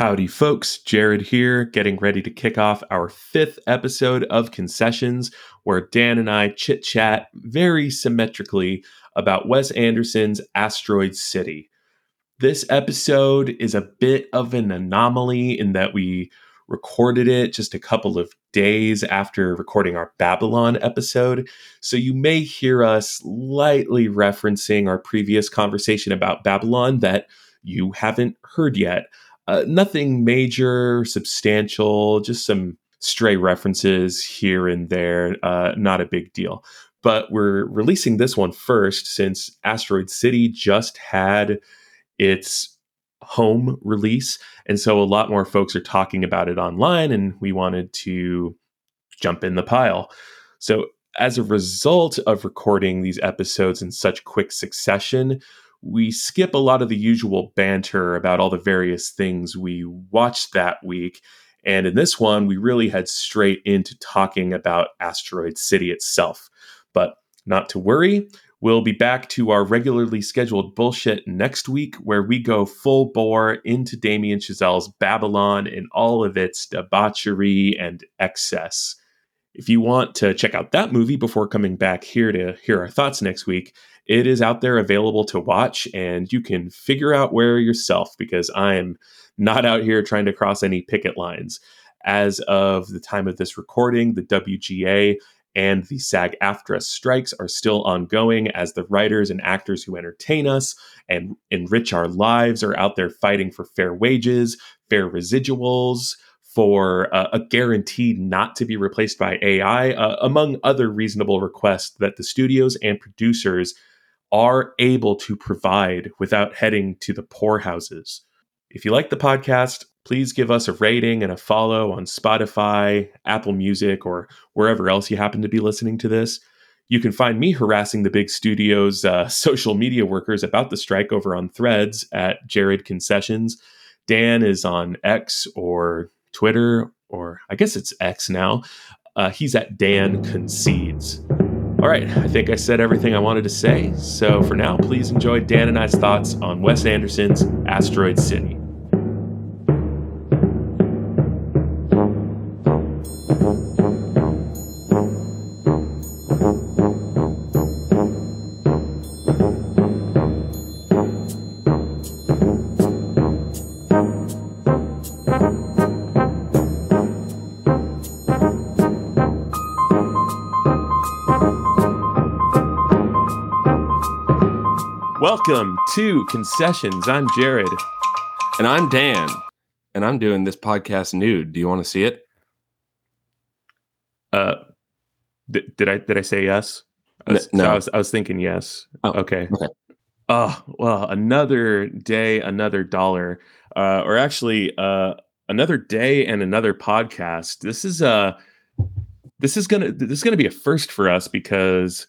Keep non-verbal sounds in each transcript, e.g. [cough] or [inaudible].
Howdy, folks. Jared here, getting ready to kick off our fifth episode of Concessions, where Dan and I chit chat very symmetrically about Wes Anderson's Asteroid City. This episode is a bit of an anomaly in that we recorded it just a couple of days after recording our Babylon episode. So you may hear us lightly referencing our previous conversation about Babylon that you haven't heard yet. Uh, nothing major, substantial, just some stray references here and there. Uh, not a big deal. But we're releasing this one first since Asteroid City just had its home release. And so a lot more folks are talking about it online, and we wanted to jump in the pile. So, as a result of recording these episodes in such quick succession, we skip a lot of the usual banter about all the various things we watched that week. And in this one, we really head straight into talking about Asteroid City itself. But not to worry, we'll be back to our regularly scheduled bullshit next week, where we go full bore into Damien Chazelle's Babylon and all of its debauchery and excess. If you want to check out that movie before coming back here to hear our thoughts next week, it is out there available to watch and you can figure out where yourself because I am not out here trying to cross any picket lines. As of the time of this recording, the WGA and the SAG AFTRA strikes are still ongoing as the writers and actors who entertain us and enrich our lives are out there fighting for fair wages, fair residuals, for uh, a guarantee not to be replaced by AI, uh, among other reasonable requests that the studios and producers are able to provide without heading to the poorhouses. If you like the podcast, please give us a rating and a follow on Spotify, Apple Music, or wherever else you happen to be listening to this. You can find me harassing the big studio's uh, [laughs] social media workers about the strike over on threads at Jared Concessions. Dan is on X or Twitter, or I guess it's X now. Uh, he's at Dan Concedes. All right, I think I said everything I wanted to say. So for now, please enjoy Dan and I's thoughts on Wes Anderson's Asteroid City. To Concessions. I'm Jared. And I'm Dan. And I'm doing this podcast nude. Do you want to see it? Uh, th- did I did I say yes? I was, no, I was I was thinking yes. Oh, okay. Okay. Oh well, another day, another dollar, uh, or actually, uh, another day and another podcast. This is uh this is gonna this is gonna be a first for us because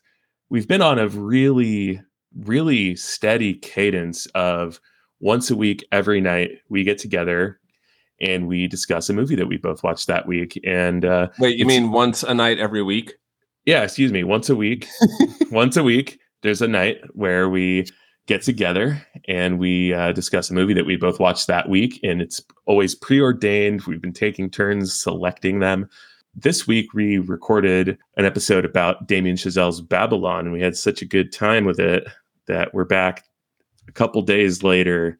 we've been on a really really steady cadence of once a week, every night, we get together and we discuss a movie that we both watched that week. And uh, wait, you mean once a night every week? Yeah, excuse me, once a week. [laughs] once a week, there's a night where we get together and we uh, discuss a movie that we both watched that week. And it's always preordained. We've been taking turns selecting them. This week, we recorded an episode about Damien Chazelle's Babylon, and we had such a good time with it that we're back a couple days later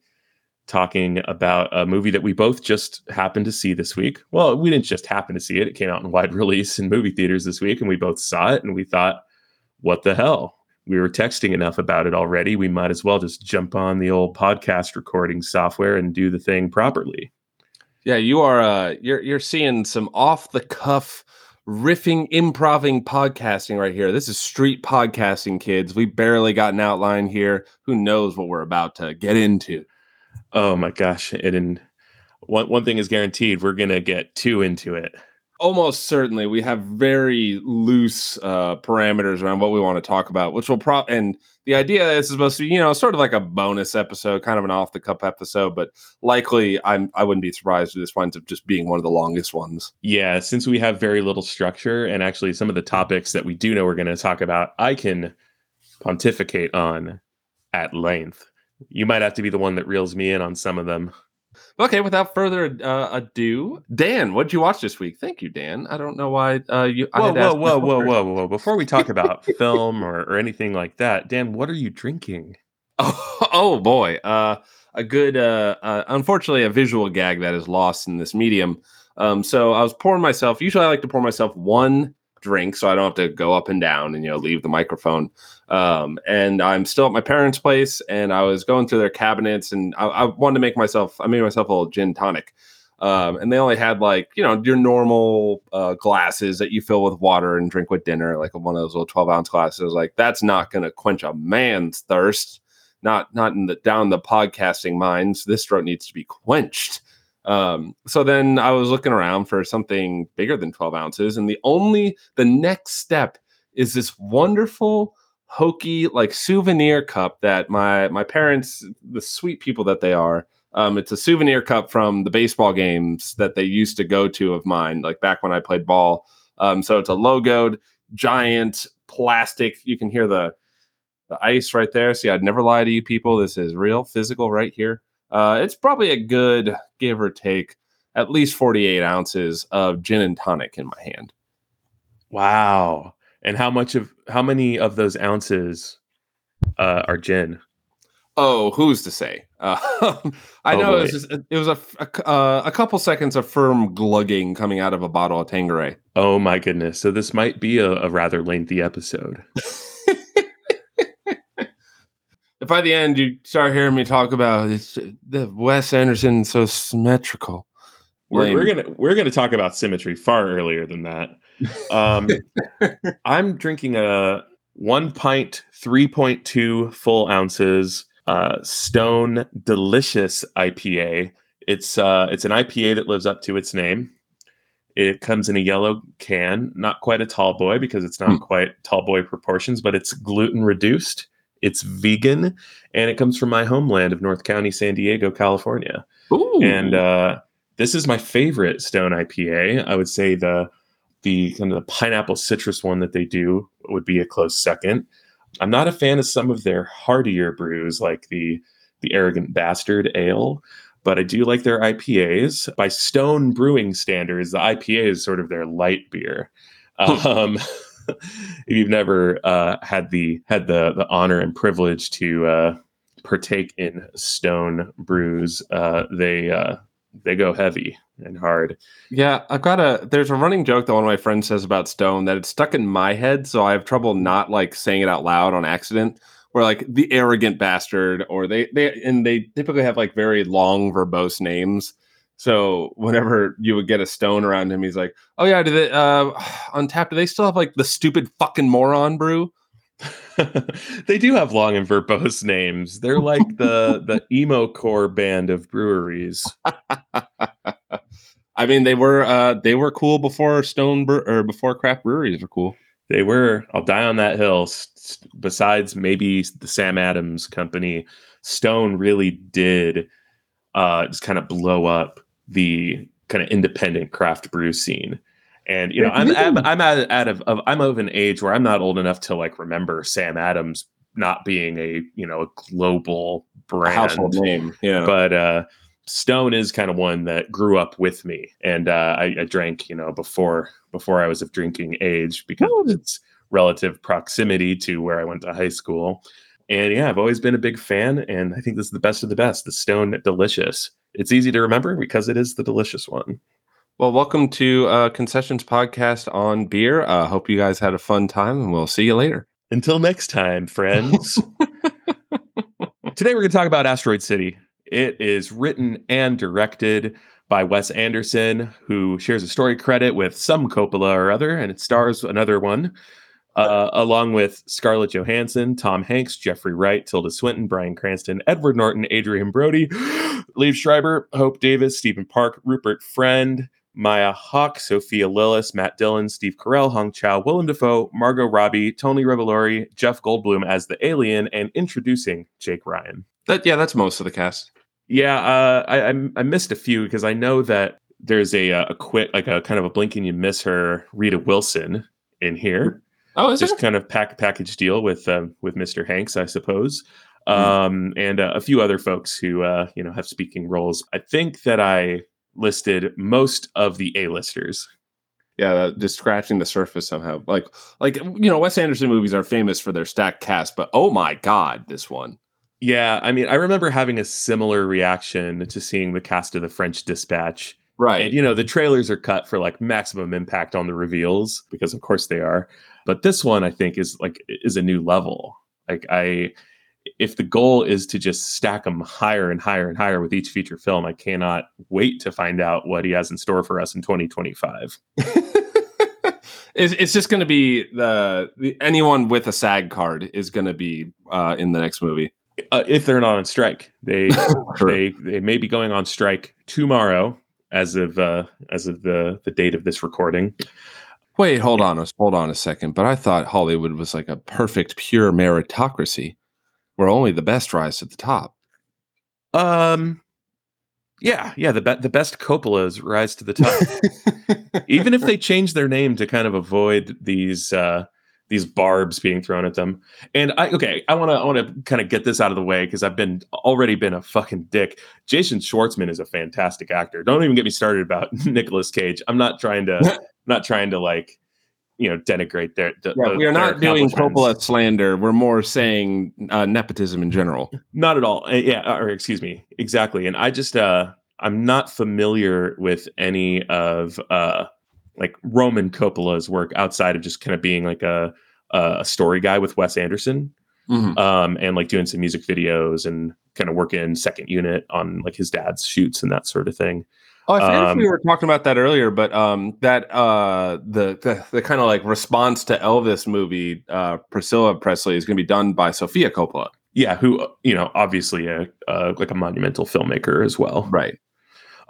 talking about a movie that we both just happened to see this week. Well, we didn't just happen to see it, it came out in wide [laughs] release in movie theaters this week, and we both saw it and we thought, what the hell? We were texting enough about it already. We might as well just jump on the old podcast recording software and do the thing properly. Yeah, you are uh you're you're seeing some off the cuff riffing, improving podcasting right here. This is street podcasting, kids. We barely got an outline here. Who knows what we're about to get into? Oh my gosh! And one one thing is guaranteed: we're gonna get too into it. Almost certainly, we have very loose uh, parameters around what we want to talk about, which will prop and the idea is supposed to be, you know, sort of like a bonus episode, kind of an off the cup episode, but likely I'm I wouldn't be surprised if this winds up just being one of the longest ones. Yeah, since we have very little structure and actually some of the topics that we do know we're going to talk about, I can pontificate on at length. You might have to be the one that reels me in on some of them. Okay, without further uh, ado, Dan, what'd you watch this week? Thank you, Dan. I don't know why uh, you. I Whoa, had to whoa, whoa, whoa, whoa, whoa! Before we talk about [laughs] film or, or anything like that, Dan, what are you drinking? Oh, [laughs] oh boy, uh, a good, uh, uh, unfortunately, a visual gag that is lost in this medium. Um, so I was pouring myself. Usually, I like to pour myself one drink, so I don't have to go up and down and you know leave the microphone. Um, and I'm still at my parents' place, and I was going through their cabinets, and I, I wanted to make myself. I made myself a little gin tonic. Um, and they only had like you know your normal uh, glasses that you fill with water and drink with dinner, like one of those little twelve ounce glasses. Like that's not going to quench a man's thirst not not in the down the podcasting minds. This throat needs to be quenched. Um, so then I was looking around for something bigger than 12 ounces, and the only the next step is this wonderful hokey like souvenir cup that my my parents, the sweet people that they are, um, it's a souvenir cup from the baseball games that they used to go to of mine, like back when I played ball. Um, so it's a logoed giant plastic. You can hear the the ice right there. See, I'd never lie to you people. This is real, physical, right here. Uh, it's probably a good give or take at least 48 ounces of gin and tonic in my hand. Wow! And how much of how many of those ounces uh, are gin? Oh, who's to say? Uh, [laughs] I Oh, know it was, just, it was a, a, uh, a couple seconds of firm glugging coming out of a bottle of Tanqueray. Oh my goodness! So this might be a, a rather lengthy episode. [laughs] If by the end you start hearing me talk about it's, the Wes Anderson so symmetrical, We're, we're gonna we're gonna talk about symmetry far earlier than that. Um, I'm drinking a one pint, three point two full ounces uh, Stone Delicious IPA. It's uh, it's an IPA that lives up to its name. It comes in a yellow can, not quite a tall boy because it's not Hmm. quite tall boy proportions, but it's gluten reduced. It's vegan, and it comes from my homeland of North County, San Diego, California Ooh. and uh, this is my favorite Stone IPA. I would say the the kind of the pineapple citrus one that they do would be a close second. I'm not a fan of some of their heartier brews, like the the Arrogant Bastard Ale, but I do like their IPAs. By Stone Brewing standards, the IPA is sort of their light beer. Um, [laughs] if you've never uh, had the had the the honor and privilege to uh, partake in Stone brews, uh, they uh, they go heavy and hard. Yeah, I've got a. There's a running joke that one of my friends says about Stone that it's stuck in my head, so I have trouble not like saying it out loud on accident. Where like the arrogant bastard, or they they and they typically have like very long verbose names. So whenever you would get a Stone around him, he's like, "Oh yeah, do they uh [sighs] on tap? Do they still have like the stupid fucking moron brew?" [laughs] they do have long and verbose names. They're like the the [laughs] emo core band of breweries. [laughs] I mean, they were uh they were cool before Stone bre- or before craft breweries were cool. They were. I'll die on that hill. S- Besides maybe the Sam Adams company, Stone really did uh, just kind of blow up the kind of independent craft brew scene. And you know, I'm I'm, I'm out, out of, of I'm of an age where I'm not old enough to like remember Sam Adams not being a you know a global brand. Household name, yeah. but uh stone is kind of one that grew up with me. And uh I, I drank you know before before i was of drinking age because of its relative proximity to where i went to high school. And yeah i've always been a big fan and i think this is the best of the best the stone delicious. It's easy to remember because it is the delicious one Well, welcome to uh, Concessions Podcast on beer. Uh, hope you guys had a fun time, and we'll see you later. until next time friends [laughs] today we're going to talk about asteroid city it is written and directed by Wes Anderson, who shares a story credit with some Coppola or other, and it stars another one, uh, along with Scarlett Johansson, Tom Hanks, Jeffrey Wright, Tilda Swinton, Bryan Cranston, Edward Norton, Adrien Brody, [gasps] Liev Schreiber, Hope Davis, Stephen Park, Rupert Friend, Maya Hawke, Sophia Lillis, Matt Dillon, Steve Carell, Hong Chau, Willem Dafoe, Margot Robbie, Tony Revolori, Jeff Goldblum as the alien, and introducing Jake Ryan. That yeah, that's most of the cast. Yeah, uh, I, I missed a few because I know that there's a uh, a quick like a kind of a blink and you miss her Rita Wilson in here. Oh, is Just kind of pack package deal with um, with Mr. Hanks, I suppose. um, and uh, a few other folks who uh, you know have speaking roles. I think that I listed most of the A-listers. Yeah, uh, just scratching the surface somehow. Like, like you know, Wes Anderson movies are famous for their stacked cast, but oh my god, this one. Yeah, I mean, I remember having a similar reaction to seeing the cast of the French Dispatch. Right. And you know, the trailers are cut for like maximum impact on the reveals because of course they are. But this one I think is like is a new level. Like I if the goal is to just stack them higher and higher and higher with each feature film, I cannot wait to find out what he has in store for us in 2025. [laughs] it's, it's just going to be the, the, anyone with a SAG card is going to be uh, in the next movie. Uh, if they're not on strike, they [laughs] they they may be going on strike tomorrow, as of uh, as of the the date of this recording. Wait, hold on, hold on a second. But I thought Hollywood was like a perfect, pure meritocracy where only the best rise to the top. Um, yeah, yeah. The be- the best Coppolas rise to the top, [laughs] even if they change their name to kind of avoid these uh, these barbs being thrown at them. And I okay, I want to I want to kind of get this out of the way because I've been already been a fucking dick. Jason Schwartzman is a fantastic actor. Don't even get me started about [laughs] Nicolas Cage. I'm not trying to [laughs] not trying to like you know denigrate their. The, yeah, we are not doing Coppola slander. We're more saying uh, nepotism in general. Not at all. Uh, yeah, uh, or excuse me, exactly. And I just uh, I'm not familiar with any of uh, like Roman Coppola's work outside of just kind of being like a a story guy with Wes Anderson. Mm-hmm. Um, and like doing some music videos and kind of working second unit on like his dad's shoots and that sort of thing. Oh, I forget um, if we um, were talking about that earlier, but um, that uh, the the, the kind of like response to Elvis movie, uh, Priscilla Presley is going to be done by Sofia Coppola. Yeah, who you know, obviously a uh, like a monumental filmmaker as well. Right.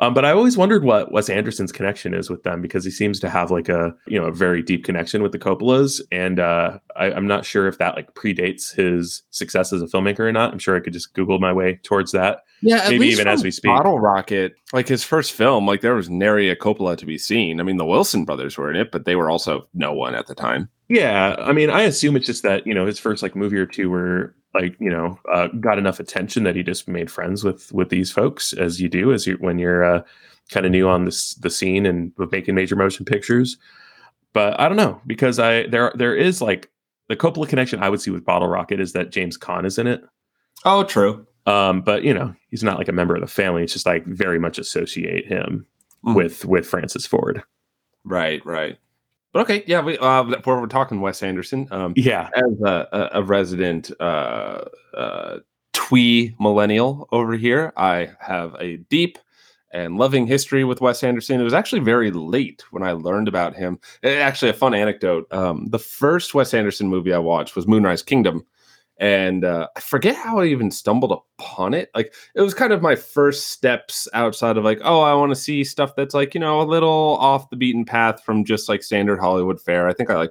Um, but I always wondered what Wes Anderson's connection is with them because he seems to have like a you know a very deep connection with the Coppolas, and uh, I, am not sure if that like predates his success as a filmmaker or not. I'm sure I could just Google my way towards that. Yeah, maybe even as we speak. Bottle Rocket, like his first film, like there was nary a Coppola to be seen. I mean, the Wilson brothers were in it, but they were also no one at the time. Yeah, I mean, I assume it's just that you know his first like movie or two were like you know uh, got enough attention that he just made friends with with these folks as you do as you when you're uh, kind of new on this the scene and making major motion pictures but i don't know because i there there is like the Coppola connection I would see with Bottle Rocket is that James Caan is in it. Oh, true. Um, but you know, he's not like a member of the family. It's just like very much associate him mm. with with Francis Ford. Right, right. But okay, yeah, we uh, we're, talking Wes Anderson. Um, yeah, as a, a, a resident uh, uh, twee millennial over here, I have a deep and loving history with Wes Anderson. It was actually very late when I learned about him. Actually, a fun anecdote: um, the first Wes Anderson movie I watched was Moonrise Kingdom, and uh, I forget how I even stumbled upon it. Like it was kind of my first steps outside of like, oh, I want to see stuff that's like you know a little off the beaten path from just like standard Hollywood fare. I think I like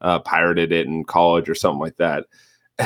uh, pirated it in college or something like that. [laughs]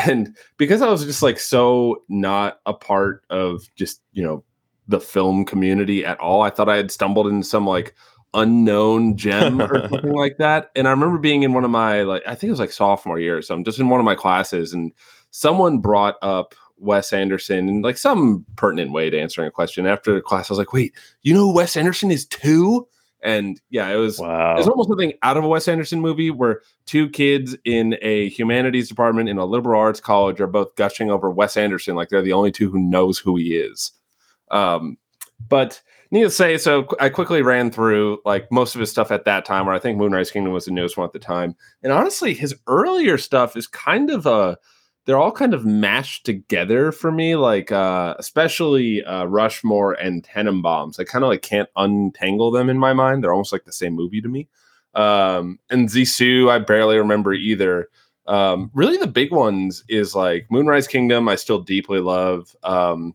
And because I was just like so not a part of just you know the film community at all, I thought I had stumbled into some like unknown gem or [laughs] something like that. And I remember being in one of my like I think it was like sophomore year or something, just in one of my classes, and someone brought up Wes Anderson in like some pertinent way to answering a question. After the class, I was like, wait, you know Wes Anderson is too? And yeah, it was wow. it was almost something out of a Wes Anderson movie where two kids in a humanities department in a liberal arts college are both gushing over Wes Anderson like they're the only two who knows who he is. Um, but needless to say, so I quickly ran through like most of his stuff at that time, where I think Moonrise Kingdom was the newest one at the time. And honestly, his earlier stuff is kind of a they're all kind of mashed together for me, like uh, especially uh, Rushmore and Tenenbaums. I kind of like can't untangle them in my mind. They're almost like the same movie to me. Um, and Zissou, I barely remember either. Um, really, the big ones is like Moonrise Kingdom. I still deeply love. Um,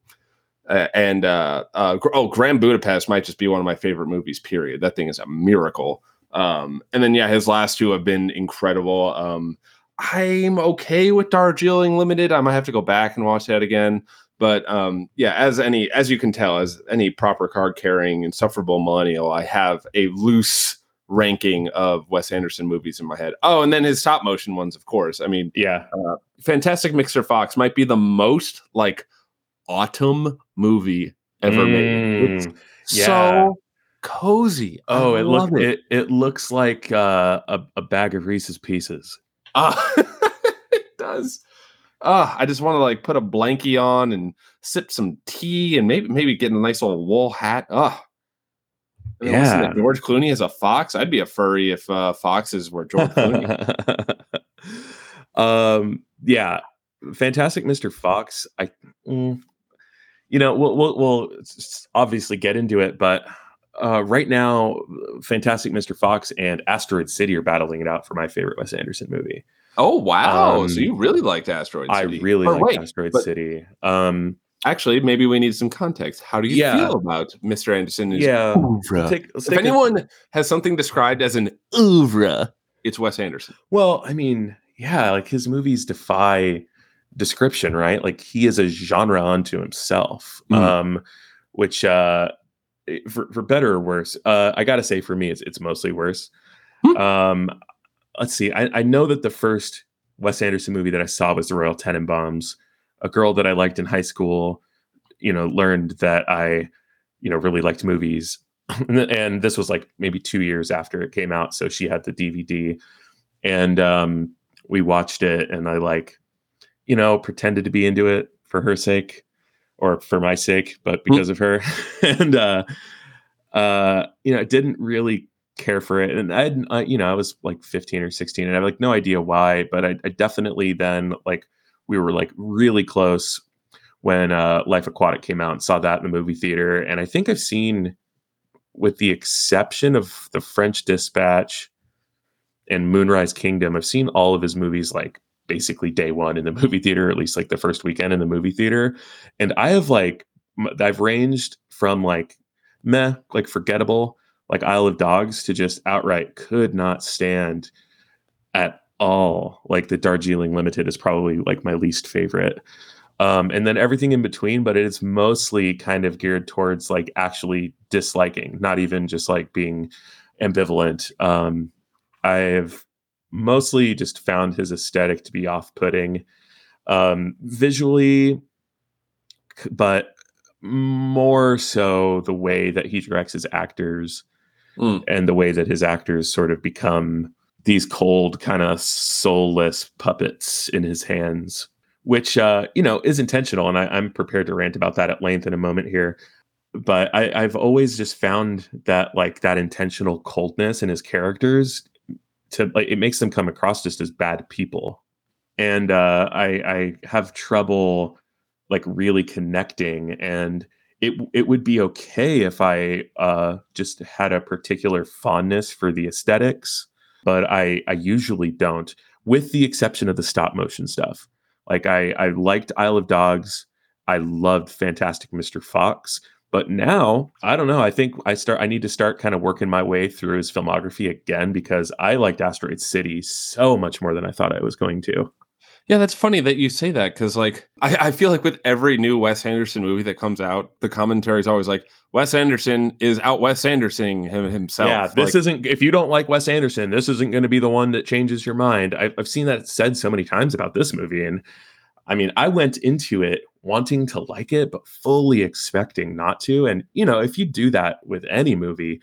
and uh, uh, oh, Grand Budapest might just be one of my favorite movies. Period. That thing is a miracle. Um, and then yeah, his last two have been incredible. Um, I'm okay with Darjeeling Limited. I might have to go back and watch that again. But um, yeah, as any as you can tell, as any proper card carrying insufferable millennial, I have a loose ranking of Wes Anderson movies in my head. Oh, and then his stop motion ones, of course. I mean, yeah, uh, Fantastic Mr. Fox might be the most like autumn movie ever mm, made. It's yeah. so cozy. Oh, I it looks it. it. it looks like uh, a a bag of Reese's Pieces. Uh, [laughs] it does. Uh, I just want to like put a blankie on and sip some tea and maybe maybe get a nice old wool hat. Oh, yeah. George Clooney is a fox. I'd be a furry if uh, foxes were George Clooney. [laughs] um, yeah, fantastic, Mr. Fox. I, mm, you know, we'll, we'll, we'll obviously get into it, but uh, right now, Fantastic Mr. Fox and Asteroid City are battling it out for my favorite Wes Anderson movie. Oh wow! Um, so you really liked Asteroid City? I really liked Asteroid City. Um, actually, maybe we need some context. How do you yeah. feel about Mr. Anderson? Yeah. Take, if anyone a, has something described as an oeuvre, it's Wes Anderson. Well, I mean, yeah, like his movies defy description, right? Like he is a genre unto himself. Mm. Um, which uh for, for better or worse, uh, I gotta say for me, it's it's mostly worse. Hmm. Um, let's see. I, I know that the first Wes Anderson movie that I saw was The Royal Tenenbaums. A girl that I liked in high school, you know, learned that I, you know, really liked movies, [clears throat] and this was like maybe two years after it came out. So she had the DVD, and um, we watched it, and I like, you know, pretended to be into it for her sake or for my sake, but hmm. because of her. [laughs] and uh, uh, you know, I didn't really care for it, and I, I, you know, I was like 15 or 16, and I have like no idea why, but I, I definitely then like we were like really close when uh, Life Aquatic came out and saw that in the movie theater, and I think I've seen, with the exception of The French Dispatch and Moonrise Kingdom, I've seen all of his movies like basically day one in the [laughs] movie theater, at least like the first weekend in the movie theater. And I have like, I've ranged from like meh, like forgettable, like Isle of Dogs to just outright could not stand at all. Like the Darjeeling Limited is probably like my least favorite. Um, and then everything in between, but it is mostly kind of geared towards like actually disliking, not even just like being ambivalent. Um, I've mostly just found his aesthetic to be off-putting um, visually, but more so the way that he directs his actors mm. and the way that his actors sort of become these cold, kind of soulless puppets in his hands, which uh, you know is intentional, and I, am prepared to rant about that at length in a moment here. But I, I've always just found that like that intentional coldness in his characters to like it makes them come across just as bad people and uh, I, I have trouble like really connecting and it it would be okay if I uh, just had a particular fondness for the aesthetics, but I I usually don't, with the exception of the stop motion stuff. Like I I liked Isle of Dogs, I loved Fantastic Mr. Fox, but now, I don't know. I think I start. I need to start kind of working my way through his filmography again because I liked Asteroid City so much more than I thought I was going to. Yeah, that's funny that you say that because, like, I, I, feel like with every new Wes Anderson movie that comes out, the commentary is always like, Wes Anderson is out Wes Andersoning him himself. Yeah, this like, isn't. If you don't like Wes Anderson, this isn't going to be the one that changes your mind. I've, I've seen that said so many times about this movie, and I mean, I went into it wanting to like it, but fully expecting not to. And, you know, if you do that with any movie,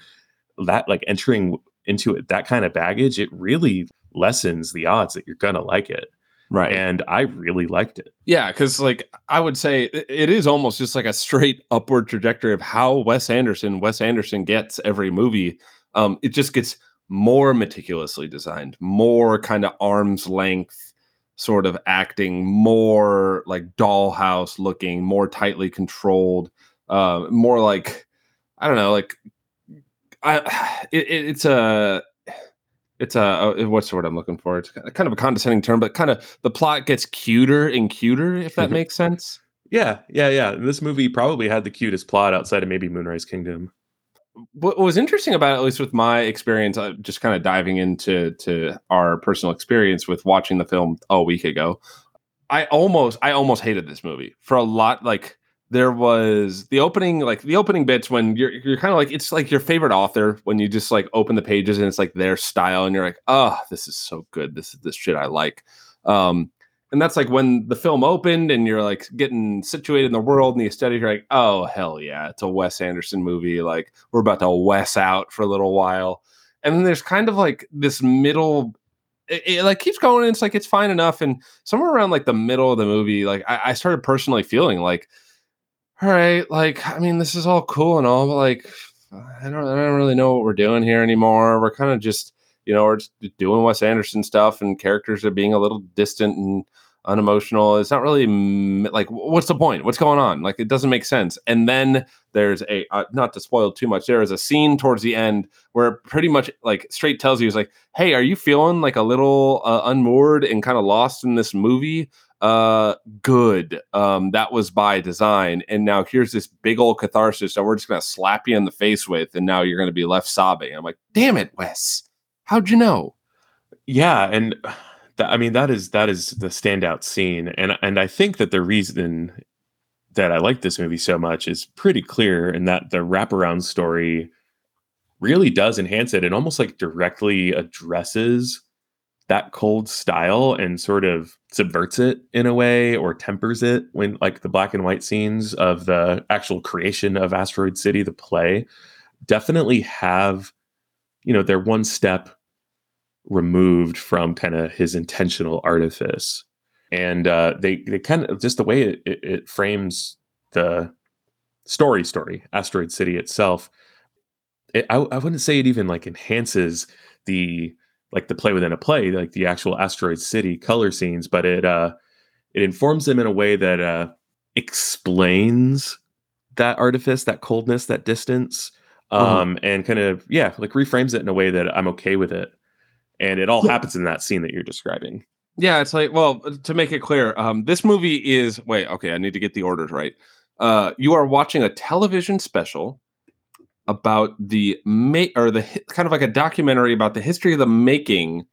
that like entering into it, that kind of baggage, it really lessens the odds that you're going to like it. Right. And I really liked it. Yeah. Cause like I would say it is almost just like a straight upward trajectory of how Wes Anderson, Wes Anderson gets every movie. Um, it just gets more meticulously designed, more kind of arm's length sort of acting more like dollhouse looking, more tightly controlled, uh, more like I don't know, like I it, it's a it's a uh, what's the word I'm looking for? It's kind of a condescending term, but kind of the plot gets cuter and cuter, if that mm-hmm. makes sense. Yeah, yeah, yeah. This movie probably had the cutest plot outside of maybe Moonrise Kingdom what was interesting about it, at least with my experience, uh, just kind of diving into to our personal experience with watching the film a week ago, I almost I almost hated this movie for a lot. Like there was the opening, like the opening bits when you're you're kind of like it's like your favorite author when you just like open the pages and it's like their style and you're like, oh, this is so good. This is this shit I like. Um, and that's like when the film opened and you're like getting situated in the world and the aesthetic. You're like, oh hell yeah, it's a Wes Anderson movie. Like we're about to Wes out for a little while. And then there's kind of like this middle it, it, like keeps going. And it's like it's fine enough, and somewhere around like the middle of the movie, like I, I started personally feeling like all right, like I mean, this is all cool and all, but like I don't, I don't really know what we're doing here anymore. We're kind of just, you know, we're just doing Wes Anderson stuff, and characters are being a little distant and unemotional. It's not really like what's the point? What's going on? Like it doesn't make sense. And then there's a uh, not to spoil too much. There is a scene towards the end where pretty much like straight tells you, "Is like, hey, are you feeling like a little uh, unmoored and kind of lost in this movie?" uh good um that was by design and now here's this big old catharsis that we're just gonna slap you in the face with and now you're gonna be left sobbing i'm like damn it wes how'd you know yeah and th- i mean that is that is the standout scene and and i think that the reason that i like this movie so much is pretty clear in that the wraparound story really does enhance it. And almost like directly addresses that cold style and sort of subverts it in a way or tempers it when like the black and white scenes of the actual creation of asteroid city the play definitely have you know they're one step removed from kind of his intentional artifice and uh they they kind of just the way it, it, it frames the story story asteroid city itself it, I, I wouldn't say it even like enhances the like the play within a play, like the actual asteroid city color scenes, but it uh it informs them in a way that uh explains that artifice, that coldness, that distance, uh-huh. um, uh-huh. and kind of yeah, like reframes it in a way that I'm okay with it. And it all happens in that scene that you're describing. Yeah, it's like well, to make it clear, um, this movie is wait, okay, I need to get the orders right. Uh, you are watching a television special about the make or the kind of like a documentary about the history of the making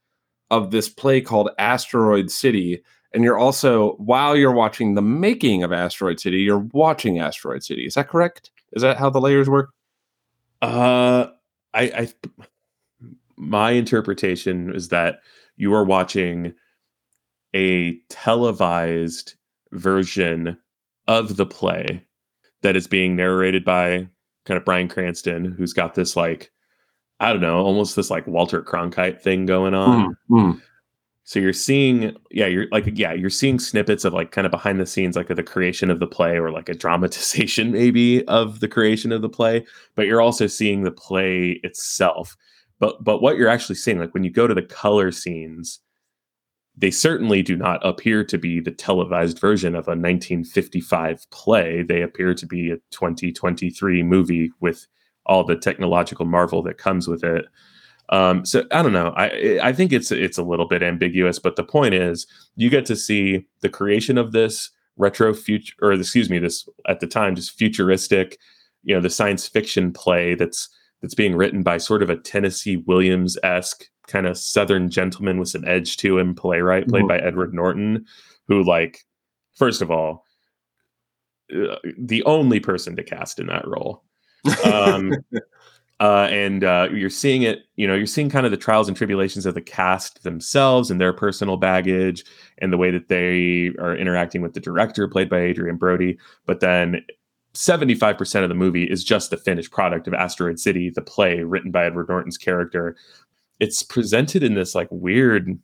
of this play called Asteroid City. And you're also, while you're watching the making of Asteroid City, you're watching Asteroid City. Is that correct? Is that how the layers work? Uh, I, I my interpretation is that you are watching a televised version of the play that is being narrated by kind of Bryan Cranston, who's got this like, I don't know, almost this like Walter Cronkite thing going on. Mm, mm. So you're seeing, yeah, you're like, yeah, you're seeing snippets of like kind of behind the scenes, like of the creation of the play or like a dramatization [laughs] maybe of the creation of the play, but you're also seeing the play itself. But but what you're actually seeing, like when you go to the color scenes, they certainly do not appear to be the televised version of a 1955 play. They appear to be a 2023 movie with all the technological marvel that comes with it. Um, so I don't know. I I think it's it's a little bit ambiguous, but the point is, you get to see the creation of this retro future, or excuse me, this at the time just futuristic, you know, the science fiction play that's that's being written by sort of a Tennessee Williams esque kind of southern gentleman with some edge to him playwright played mm-hmm. by edward norton who like first of all uh, the only person to cast in that role um, [laughs] uh, and uh, you're seeing it you know you're seeing kind of the trials and tribulations of the cast themselves and their personal baggage and the way that they are interacting with the director played by Adrien Brody but then 75% of the movie is just the finished product of asteroid city the play written by edward norton's character. It's presented in this like weird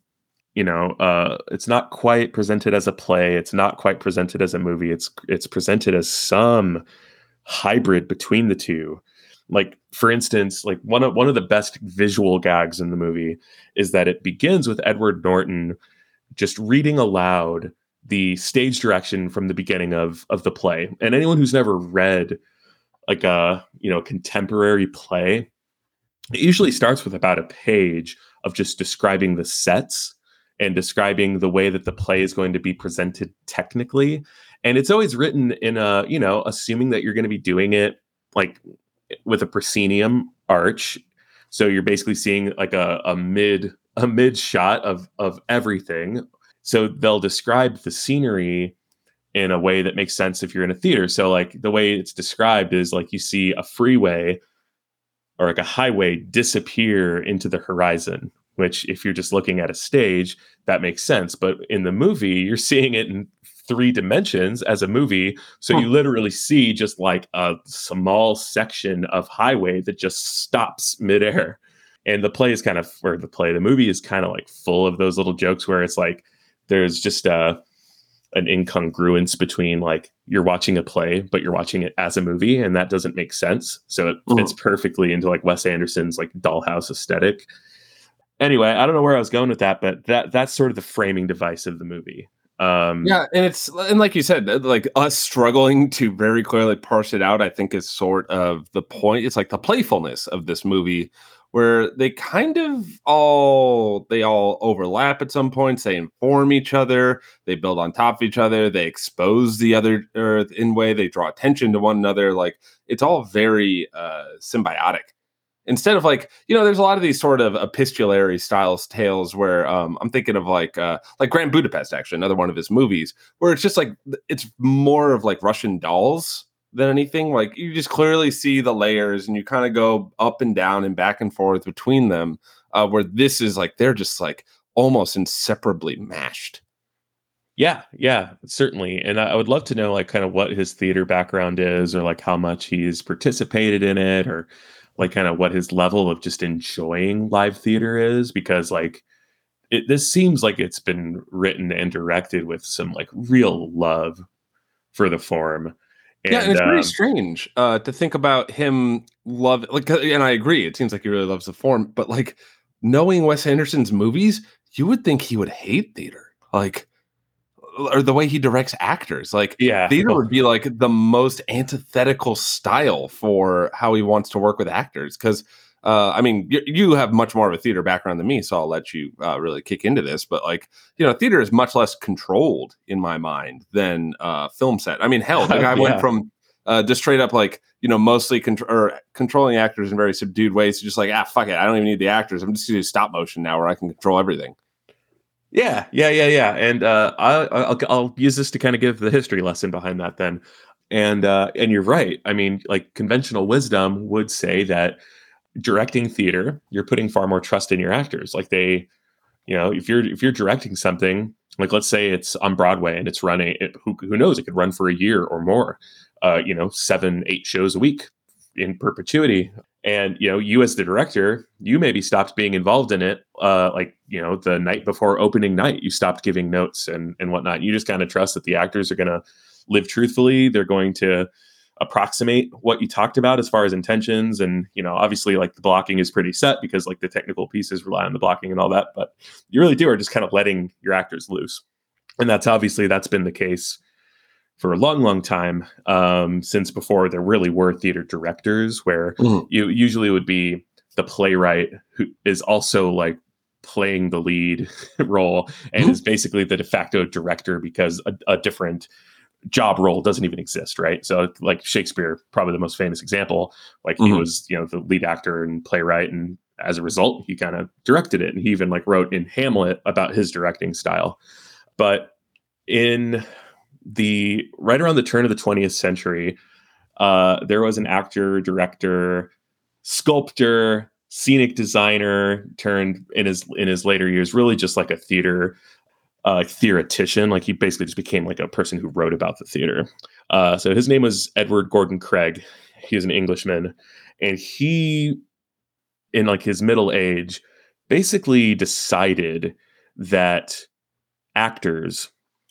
you know uh it's not quite presented as a play it's not quite presented as a movie it's it's presented as some hybrid between the two. Like for instance like one of one of the best visual gags in the movie is that it begins with edward norton just reading aloud the stage direction from the beginning of of the play. And anyone who's never read like a you know contemporary play it usually starts with about a page of just describing the sets and describing the way that the play is going to be presented technically. And it's always written in a you know assuming that you're going to be doing it like with a proscenium arch. So you're basically seeing like a, a mid a mid shot of of everything so they'll describe the scenery in a way that makes sense if you're in a theater. So like the way it's described is like you see a freeway or like a highway disappear into the horizon, which if you're just looking at a stage, that makes sense. But in the movie, you're seeing it in three dimensions as a movie. So Huh. you literally see just like a small section of highway that just stops midair. And the play is kind of, or the play, the movie is kind of like full of those little jokes where it's like there's just a, an incongruence between like you're watching a play, but you're watching it as a movie, and that doesn't make sense. So it fits perfectly into like Wes Anderson's like dollhouse aesthetic. Anyway, I don't know where I was going with that, but that that's sort of the framing device of the movie. Um, Yeah, and it's and like you said, uh, like us struggling to very clearly parse it out, I think is sort of the point. It's like the playfulness of this movie where they kind of all they all overlap at some points, they inform each other, they build on top of each other, they expose the other earth in way, they draw attention to one another. Like it's all very uh symbiotic instead of like you know there's a lot of these sort of epistolary styles tales where um, i'm thinking of like uh, like grand budapest actually another one of his movies where it's just like it's more of like russian dolls than anything like you just clearly see the layers and you kind of go up and down and back and forth between them uh, where this is like they're just like almost inseparably mashed Yeah, yeah, certainly. And I would love to know like kind of what his theater background is or like how much he's participated in it or like kind of what his level of just enjoying live theater is because like it this seems like it's been written and directed with some like real love for the form. Yeah, and it's very um, strange uh, to think about him love like, uh, and I agree. It seems like he really loves the form, but like knowing Wes Anderson's movies, you would think he would hate theater, like, or the way he directs actors. Like, yeah, theater would be like the most antithetical style for how he wants to work with actors. Because, uh, I mean, you, you have much more of a theater background than me, so I'll let you uh, really kick into this. But like, you know, theater is much less controlled in my mind than uh, film set. I mean, hell, guy [laughs] Yeah. went from uh, just straight up like you know mostly contr- or controlling actors in very subdued ways to just like ah fuck it, I don't even need the actors. I'm just gonna do stop motion now where I can control everything. Yeah, yeah, yeah, yeah. And uh, I, I'll I'll use this to kind of give the history lesson behind that then. And uh, and you're right. I mean, like conventional wisdom would say that directing theater, you're putting far more trust in your actors. Like they, you know, if you're if you're directing something, like let's say it's on Broadway and it's running, it, who who knows, it could run for a year or more. Uh, you know, seven, eight shows a week in perpetuity. And you know, you as the director, you maybe stopped being involved in it. Uh, like you know, the night before opening night, you stopped giving notes and and whatnot. You just kind of trust that the actors are going to live truthfully. They're going to approximate what you talked about as far as intentions and you know obviously like the blocking is pretty set because like the technical pieces rely on the blocking and all that but you really do are just kind of letting your actors loose and that's obviously that's been the case for a long long time um, since before there really were theater directors where Mhm. you usually would be the playwright who is also like playing the lead [laughs] role and Mhm. is basically the de facto director because a, a different job role doesn't even exist right so like shakespeare probably the most famous example like he Mhm. was you know the lead actor and playwright and as a result he kind of directed it and he even like wrote in hamlet about his directing style but in the right around the turn of the 20th century uh, there was an actor director sculptor scenic designer turned in his in his later years really just like a theater uh, theoretician like he basically just became like a person who wrote about the theater. Uh, so his name was edward gordon craig. He was an englishman. And he in like his middle age basically decided that actors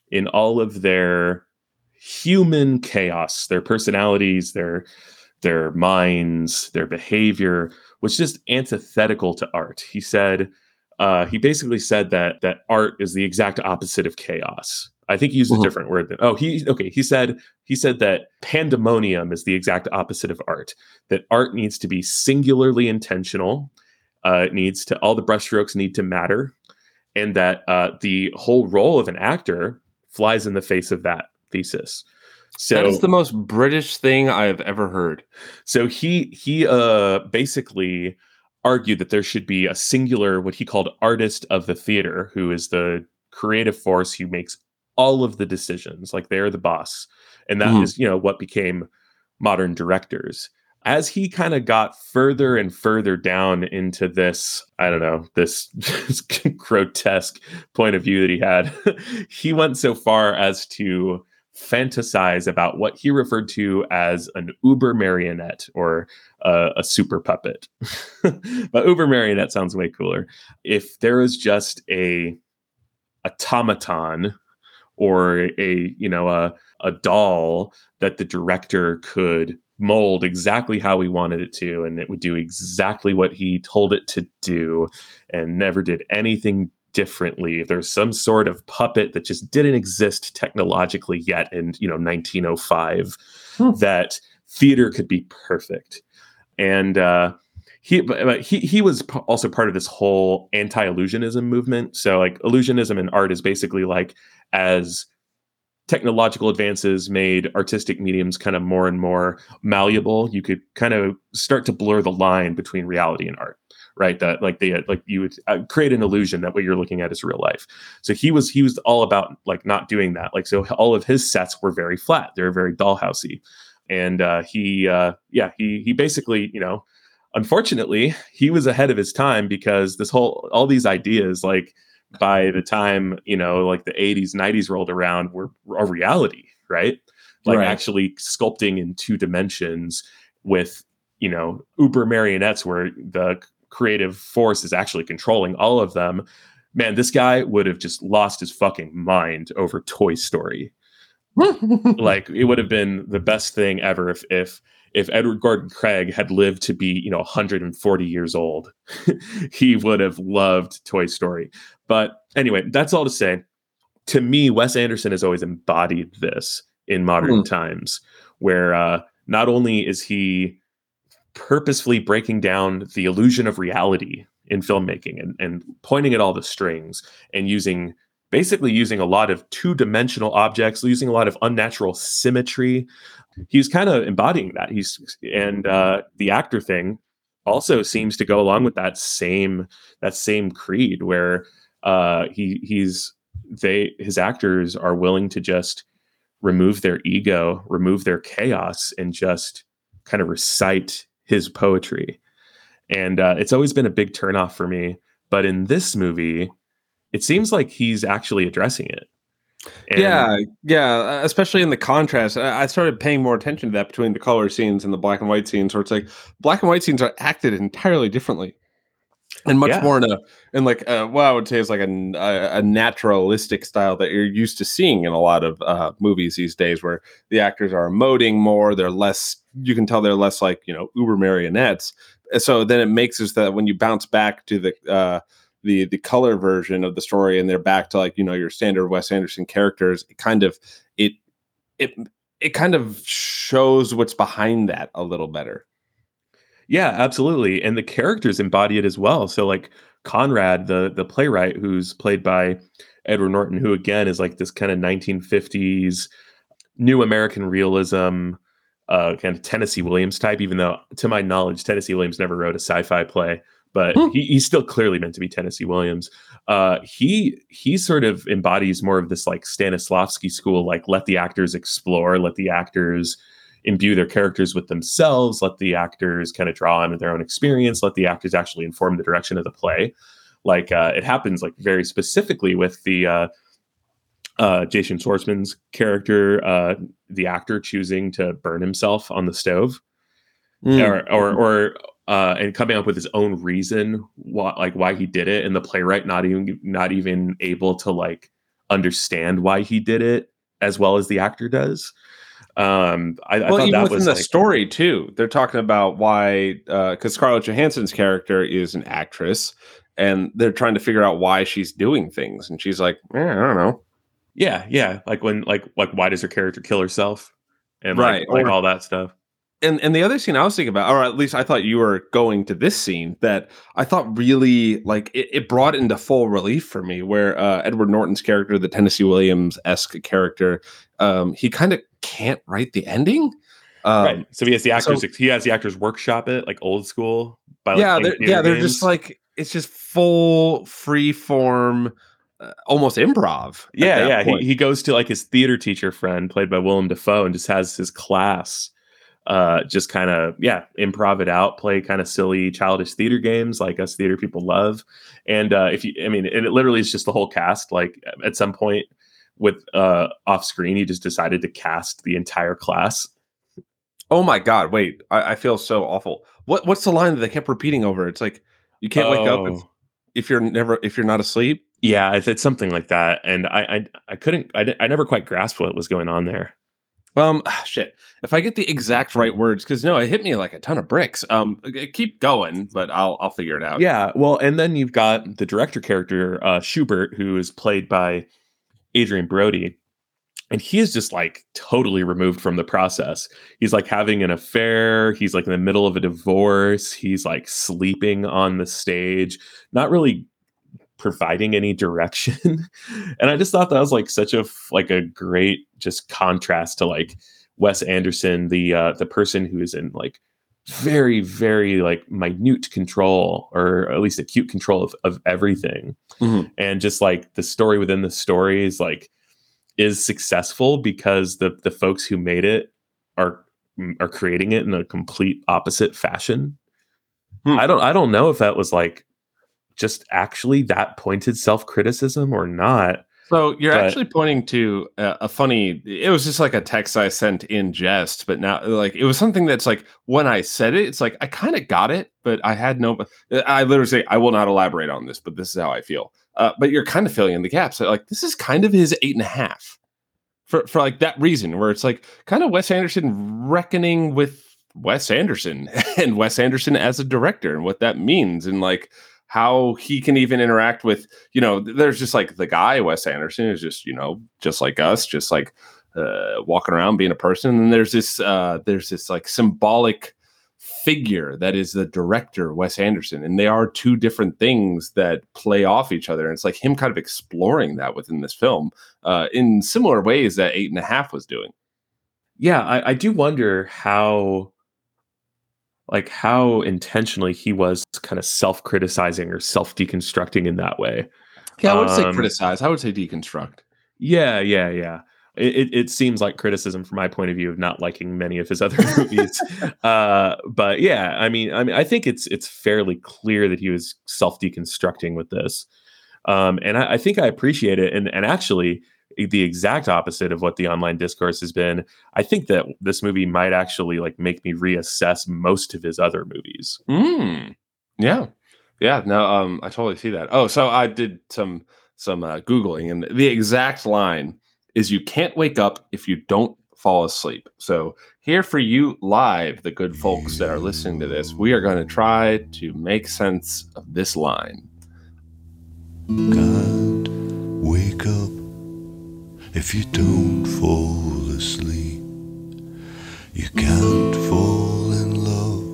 in all of their human chaos their personalities their their minds their behavior was just antithetical to art. He said uh, he basically said that that art is the exact opposite of chaos i think he used Mhm. a different word than oh he okay he said he said that pandemonium is the exact opposite of art that art needs to be singularly intentional uh, it needs to all the brushstrokes need to matter and that uh, the whole role of an actor flies in the face of that thesis so that is the most British thing I have ever heard. so he he uh basically argued that there should be a singular what he called artist of the theater who is the creative force who makes all of the decisions. Like they're the boss, and that Mhm. is you know what became modern directors. As he kind of got further and further down into this, I don't know, this [laughs] grotesque point of view that he had, [laughs] he went so far as to fantasize about what he referred to as an uber marionette or uh, a super puppet. [laughs] but uber marionette sounds way cooler. If there was just a automaton or a you know a a doll that the director could mold exactly how he wanted it to and it would do exactly what he told it to do and never did anything differently. If there's some sort of puppet that just didn't exist technologically yet in you know 1905 Hmm. that theater could be perfect. And uh he but he he was also part of this whole anti-illusionism movement. So like illusionism in art is basically like as technological advances made artistic mediums kind of more and more malleable you could kind of start to blur the line between reality and art right? That like they like you would uh, create an illusion that what you're looking at is real life. So he was he was all about like not doing that. Like so all of his sets were very flat. They were very dollhousey. And uh he uh yeah he he basically you know unfortunately he was ahead of his time because this whole all these ideas like by the time you know like the 80s 90s rolled around were a reality right? Like Right. actually sculpting in two dimensions with you know uber marionettes where the creative force is actually controlling all of them man this guy would have just lost his fucking mind over toy story [laughs] like it would have been the best thing ever if if if Edward Gordon Craig had lived to be, you know, 140 years old, [laughs] he would have loved Toy Story. But anyway, that's all to say. To me, Wes Anderson has always embodied this in modern Hmm. times, where uh, not only is he purposefully breaking down the illusion of reality in filmmaking and, and pointing at all the strings and using basically using a lot of two-dimensional objects using a lot of unnatural symmetry. He's kind of embodying that. He's and uh the actor thing also seems to go along with that same that same creed where uh he he's they his actors are willing to just remove their ego remove their chaos and just kind of recite his poetry and uh, it's always been a big turnoff for me but in this movie it seems like he's actually addressing it And- yeah, yeah. uh, Especially in the contrast, I I started paying more attention to that between the color scenes and the black and white scenes, where it's like black and white scenes are acted entirely differently, and much Yeah. more in a in like uh, what I would say is like a, a, naturalistic style that you're used to seeing in a lot of uh, movies these days, where the actors are emoting more. They're less. You can tell they're less like you know uber marionettes. So then it makes us that when you bounce back to the uh, the the color version of the story and they're back to like you know your standard Wes Anderson characters it kind of it it it kind of shows what's behind that a little better Yeah, absolutely. And the characters embody it as well. So like Conrad, the the playwright who's played by Edward Norton, who again is like this kind of 1950s new American realism, uh, kind of Tennessee Williams type, even though to my knowledge, Tennessee Williams never wrote a sci-fi play, but Hmm. he, he's still clearly meant to be Tennessee Williams. Uh, he he sort of embodies more of this like Stanislavski school, like let the actors explore, let the actors imbue their characters with themselves, let the actors kind of draw on their own experience, let the actors actually inform the direction of the play. Like uh, it happens like very specifically with the uh, uh, Jason Schwartzman's character, uh, the actor choosing to burn himself on the stove, or or or uh, and coming up with his own reason why like why he did it, and the playwright not even not even able to like understand why he did it as well as the actor does. Um, I, I well, thought even that was the like, story too, they're talking about why because Scarlett Johansson's character is an actress, and they're trying to figure out why she's doing things, and she's like, eh, I don't know, yeah, yeah, like when like like why does her character kill herself, and Right, like, like all that stuff. and and the other scene I was thinking about, or at least I thought you were going to this scene that I thought really like it, it brought into full relief for me, where uh, Edward Norton's character, the Tennessee Williams esque character, um, he kind of can't write the ending. Um, right. So he has the actors. so- he has the actors workshop it like old school. By, like, yeah, they're, yeah, they're just like it's just full free form uh, almost improv. Yeah, yeah. He, he goes to like his theater teacher friend, played by Willem Dafoe, and just has his class uh just kind of yeah improv it out play kind of silly childish theater games like us theater people love and uh if you i mean and it literally is just the whole cast like at some point with uh off screen he just decided to cast the entire class oh my god, wait, I, I feel so awful. What what's the line that they kept repeating over? It's like you can't wake up if, Oh. if you're never if you're not asleep. yeah it's, it's something like that and i i, I couldn't I, I never quite grasped what was going on there Um, shit. If I get the exact right words, because no, it hit me like a ton of bricks. Um, keep going, but I'll I'll figure it out. Yeah, well, and then you've got the director character uh, Schubert, who is played by Adrien Brody, and he is just like totally removed from the process. He's like having an affair. He's like in the middle of a divorce. He's like sleeping on the stage, not really providing any direction. [laughs] and I just thought that was like such a like a great just contrast to like Wes Anderson, the uh, the person who is in like very very like minute control or at least acute control of, of everything Mhm. and just like the story within the story is like is successful because the the folks who made it are are creating it in a complete opposite fashion Hmm. i don't i don't know if that was like just actually that pointed self-criticism or not So you're But- actually pointing to a, a funny. It was just like a text I sent in jest, but now like it was something that's like when I said it, it's like I kind of got it, but I had no. I literally say I will not elaborate on this, but this is how I feel. Uh, but you're kind of filling in the gaps. Like this is kind of his eight and a half for for like that reason, where it's like kind of Wes Anderson reckoning with Wes Anderson [laughs] and Wes Anderson as a director and what that means, and like how he can even interact with you know there's just like the guy wes anderson is just you know just like us just like uh walking around being a person. And there's this uh there's this like symbolic figure that is the director wes anderson. And they are two different things that play off each other. And it's like him kind of exploring that within this film uh in similar ways that eight and a half was doing. Yeah i, I do wonder how like how intentionally he was kind of self-criticizing or self-deconstructing in that way yeah i would say Um, criticize i would say deconstruct Yeah, yeah, yeah. It, it, it seems like criticism from my point of view of not liking many of his other [laughs] movies. uh, but yeah, I mean, I mean, I think it's it's fairly clear that he was self deconstructing with this, um, and I, I think I appreciate it. And and actually, the exact opposite of what the online discourse has been. I think that this movie might actually like make me reassess most of his other movies. Mm. Yeah. Yeah. No, um, I totally see that. Oh, so I did some some uh, Googling and the exact line is you can't wake up if you don't fall asleep. So here for you live, the good folks that are listening to this, we are going to try to make sense of this line. Can't wake up if you don't fall asleep. You can't fall in love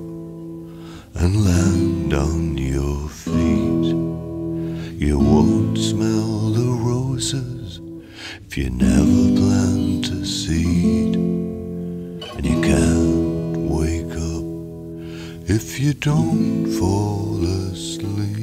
and land on your feet. You won't smell the roses if you never plant a seed. And you can't wake up if you don't fall asleep.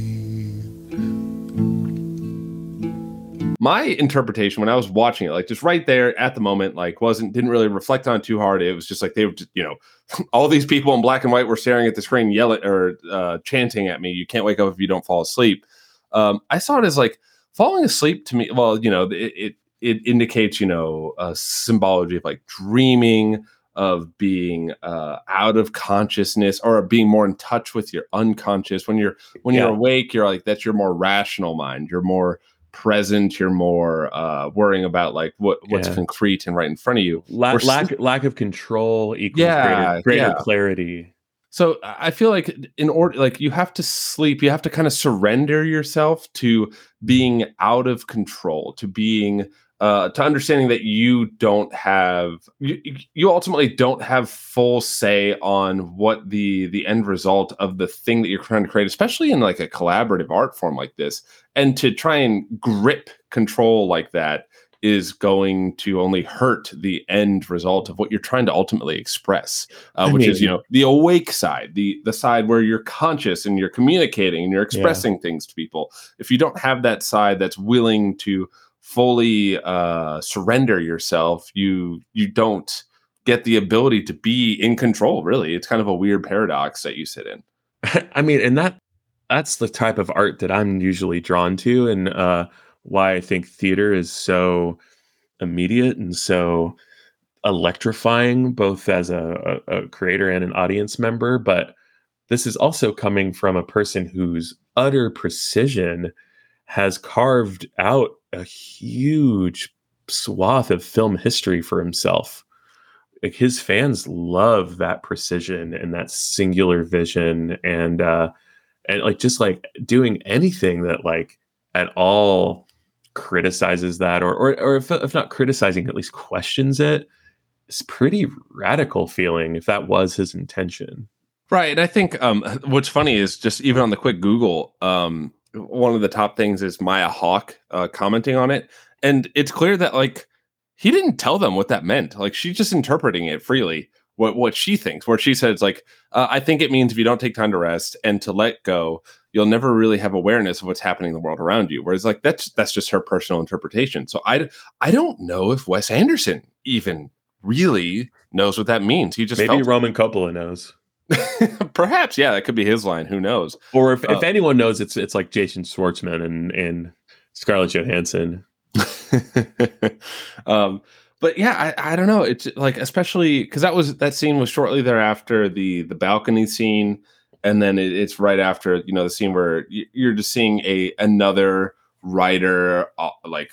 My interpretation when I was watching it, like just right there at the moment, like wasn't didn't really reflect on it too hard. It was just like they were, just, you know, [laughs] all these people in black and white were staring at the screen, yelling or uh, chanting at me. You can't wake up if you don't fall asleep. Um, I saw it as like falling asleep to me. Well, you know, it it, it indicates you know a symbology of like dreaming of being uh, out of consciousness or being more in touch with your unconscious when you're when you're awake you're like that's your more rational mind you're more present you're more uh worrying about like what what's Yeah. concrete and right in front of you La- lack lack of control equals Yeah, greater, greater yeah. clarity. so I feel like in order like you have to sleep you have to kind of surrender yourself to being out of control to being uh to understanding that you don't have you, you ultimately don't have full say on what the the end result of the thing that you're trying to create especially in like a collaborative art form like this and to try and grip control like that is going to only hurt the end result of what you're trying to ultimately express, uh, I which is you know the awake side, the the side where you're conscious and you're communicating and you're expressing things to people. If you don't have that side that's willing to fully uh, surrender yourself, you you don't get the ability to be in control. Really, it's kind of a weird paradox that you sit in. [laughs] I mean, and that that's the type of art that I'm usually drawn to, and uh, why I think theater is so immediate and so electrifying, both as a, a, a creator and an audience member. But this is also coming from a person whose utter precision has carved out a huge swath of film history for himself. Like his fans love that precision and that singular vision and uh and like just like doing anything that like at all criticizes that or or, or if, if not criticizing at least questions it it's pretty radical feeling if that was his intention Right. And I think um, what's funny is just even on the quick Google, um, one of the top things is Maya Hawke uh, commenting on it. And it's clear that like he didn't tell them what that meant. Like she's just interpreting it freely, what what she thinks, where she says like, uh, I think it means if you don't take time to rest and to let go, you'll never really have awareness of what's happening in the world around you. Whereas like that's that's just her personal interpretation. So I I don't know if Wes Anderson even really knows what that means. He just maybe roman coppola knows [laughs] Perhaps, yeah, that could be his line. Who knows? or if, Uh, if anyone knows it's it's like jason schwartzman and and scarlett johansson [laughs] um, but yeah, I, I don't know. It's like especially because that was that scene was shortly thereafter the the balcony scene, and then it, it's right after you know the scene where you're just seeing a another writer uh, like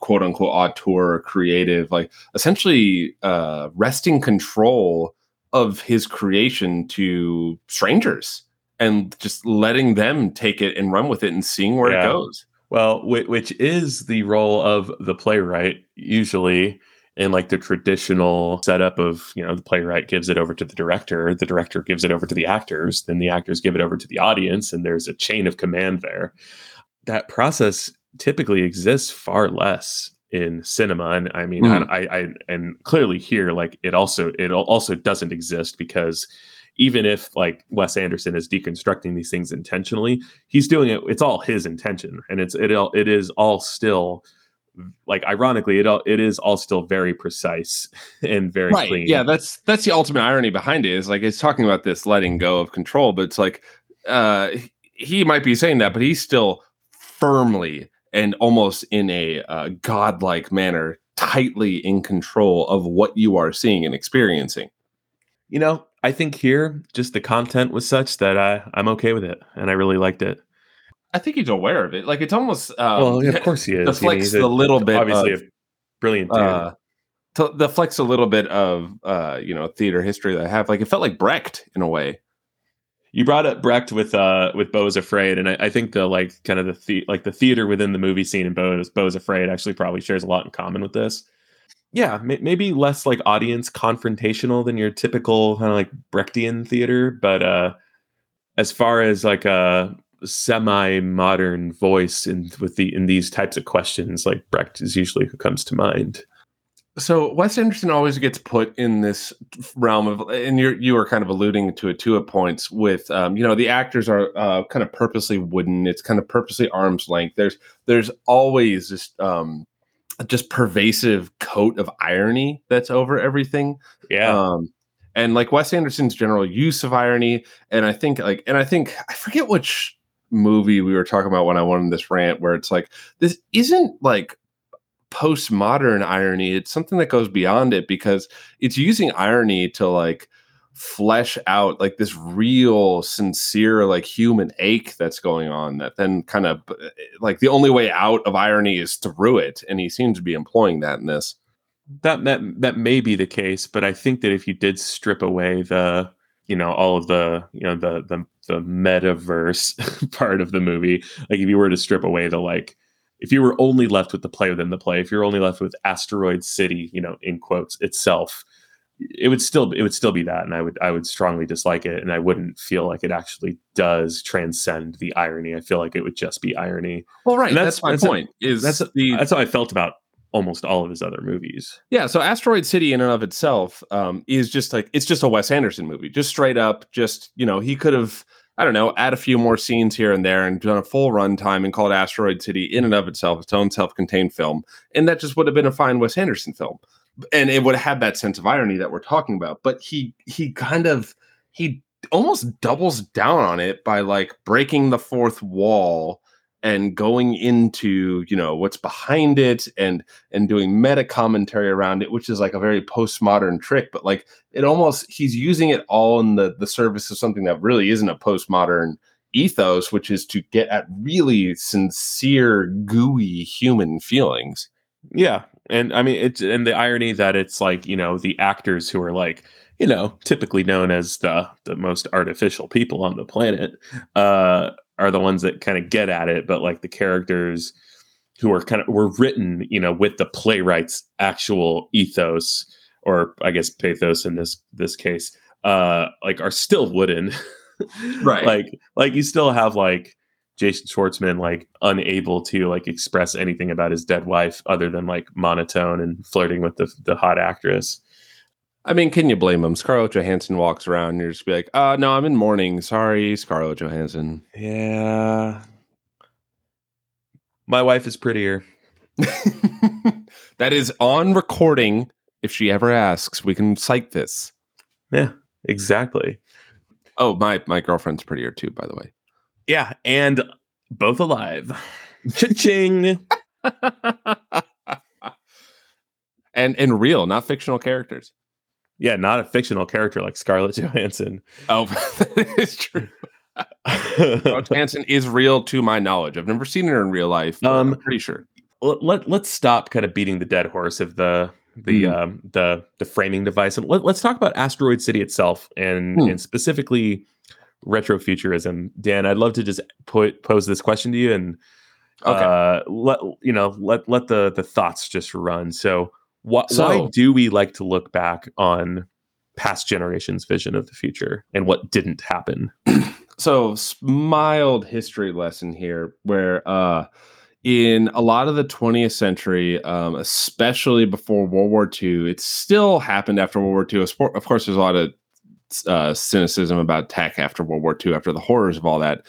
quote unquote auteur or creative like essentially uh wresting control of his creation to strangers and just letting them take it and run with it and seeing where Yeah. it goes Well, which, which is the role of the playwright usually in like the traditional setup of, you know, the playwright gives it over to the director, the director gives it over to the actors, then the actors give it over to the audience, and there's a chain of command there. That process typically exists far less in cinema. And I mean. I, I, I, and clearly here, like it also, it also doesn't exist because even if like Wes Anderson is deconstructing these things intentionally, he's doing it it's all his intention and it's it all it is all still like ironically it all it is all still very precise [laughs] and very right clean yeah that's that's the ultimate irony behind it is like it's talking about this letting go of control but it's like uh he might be saying that but he's still firmly and almost in a uh, godlike manner tightly in control of what you are seeing and experiencing. You know i think here just the content was such that i i'm okay with it and i really liked it. I think he's aware of it. Like it's almost um, well of [laughs] course he is. deflects he's the little bit obviously of- a brilliant uh to deflects a little bit of uh you know theater history that i have. Like it felt like brecht in a way you brought up Brecht with uh with Beau's Afraid, and I, I think the like kind of the, the like the theater within the movie scene in Beau's Beau's Afraid actually probably shares a lot in common with this. Yeah, may, maybe less like audience confrontational than your typical kind of like Brechtian theater, but uh as far as like a semi modern voice in with the in these types of questions, like Brecht is usually who comes to mind. So Wes Anderson always gets put in this realm of, and you're you are kind of alluding to it too at points with, um, you know, the actors are uh, kind of purposely wooden. It's kind of purposely arm's length. There's there's always this um, just pervasive coat of irony that's over everything. Yeah, Um, and like Wes Anderson's general use of irony, and I think like, and I think I forget which movie we were talking about when I went on this rant, where it's like this isn't like postmodern irony. It's something that goes beyond it because it's using irony to like flesh out like this real sincere like human ache that's going on that then kind of uh, like the only way out of irony is through it and he seems to be employing that in this that that that may be the case, but I think that if you did strip away the you know all of the you know the the the metaverse [laughs] part of the movie, like if you were to strip away the like if you were only left with the play within the play, if you're only left with Asteroid City, you know, in quotes itself, it would still it would still be that, and I would I would strongly dislike it, and I wouldn't feel like it actually does transcend the irony. I feel like it would just be irony. well right that's, that's- my that's a- point is that's a- the That's how I felt about almost all of his other movies. Yeah, so Asteroid City in and of itself um, is just like it's just a Wes Anderson movie, just straight up. Just you know, he could have I don't know, add a few more scenes here and there and done a full runtime and called Asteroid City in and of itself its own self-contained film, and that just would have been a fine Wes Anderson film, and it would have had that sense of irony that we're talking about. But he he kind of he almost doubles down on it by like breaking the fourth wall and going into you know what's behind it and and doing meta commentary around it which is like a very postmodern trick but like it almost he's using it all in the the service of something that really isn't a postmodern ethos which is to get at really sincere gooey human feelings. Yeah, and I mean it's and the irony that it's like you know the actors who are like you know typically known as the the most artificial people on the planet uh are the ones that kind of get at it, but like the characters who are kind of were written you know with the playwright's actual ethos or I guess pathos in this this case uh like are still wooden [laughs] Right. like like you still have like Jason Schwartzman like unable to like express anything about his dead wife other than like monotone and flirting with the the hot actress. I mean, can you blame him? Scarlett Johansson walks around and you're just be like, uh, no, I'm in mourning. Sorry, Scarlett Johansson. Yeah. My wife is prettier. [laughs] that is on recording. If she ever asks, we can cite this. Yeah, exactly. Oh, my my girlfriend's prettier too, by the way. Yeah, and both alive. Cha-ching. [laughs] and and real, not fictional characters. Yeah, not a fictional character like Scarlett [laughs] Johansson. Oh, [laughs] that is true. Scarlett [laughs] Johansson is real to my knowledge. I've never seen her in real life. but Um, I'm pretty sure. let, let let's stop kind of beating the dead horse of the the Hmm. um the the framing device and let, let's talk about asteroid city itself and Hmm. and specifically retrofuturism dan i'd love to just put pose this question to you and Okay. uh let you know let let the the thoughts just run so wh- why So- do we like to look back on past generations vision of the future and what didn't happen? [clears throat] So mild history lesson here where uh in a lot of the 20th century um, especially before world war ii it still happened after world war ii of of course there's a lot of uh, cynicism about tech after world war ii after the horrors of all that.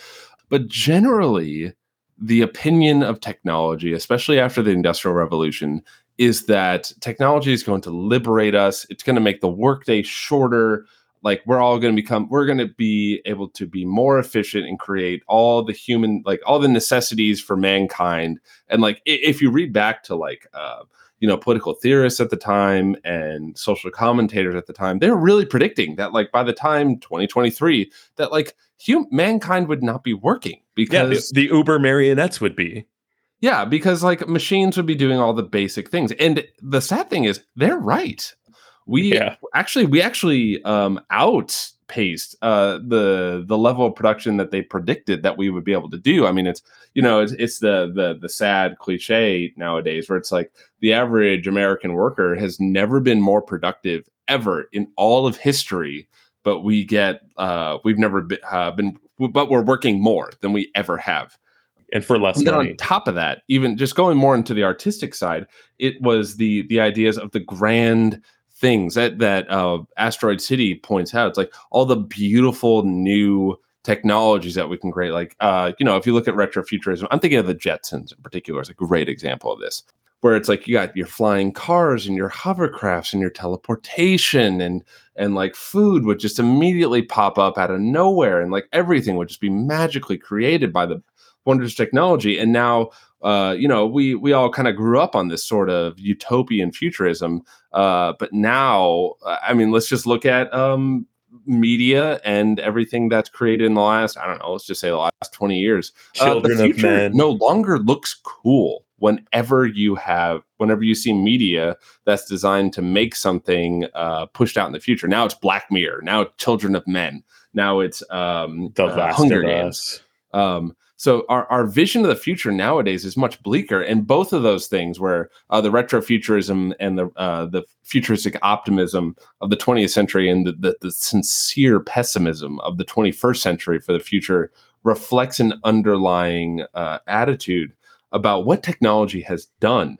But generally the opinion of technology especially after the industrial revolution is that technology is going to liberate us. It's going to make the workday shorter. Like we're all going to become we're going to be able to be more efficient and create all the human like all the necessities for mankind. And like if you read back to like uh you know political theorists at the time and social commentators at the time they were really predicting that like by the time 2023 that like hum- mankind would not be working yeah because the, the uber marionettes would be yeah, because like machines would be doing all the basic things. And the sad thing is they're right. We Yeah. actually we actually um outpaced uh the the level of production that they predicted that we would be able to do. I mean it's you know it's, it's the the the sad cliche nowadays where it's like the average American worker has never been more productive ever in all of history but we get uh we've never been, uh, been but we're working more than we ever have and for less and then money on top of that, even just going more into the artistic side, it was the the ideas of the grand things that that uh, Asteroid City points out. It's like all the beautiful new technologies that we can create. Like uh, you know, if you look at retrofuturism, I'm thinking of the Jetsons in particular as a great example of this. Where it's like you got your flying cars and your hovercrafts and your teleportation and and like food would just immediately pop up out of nowhere and like everything would just be magically created by the wondrous technology. And now uh, you know we we all kind of grew up on this sort of utopian futurism uh, but now i mean let's just look at um, media and everything that's created in the last i don't know let's just say the last 20 years. Uh, the children of men. no longer looks cool whenever you have whenever you see media that's designed to make something uh, pushed out in the future. Now it's black mirror now it's children of men now it's um, the uh, last hunger games. Us. Um, so our, our vision of the future nowadays is much bleaker, and both of those things, where uh, the retrofuturism and the uh, the futuristic optimism of the 20th century and the, the, the sincere pessimism of the 21st century for the future, reflects an underlying uh, attitude about what technology has done.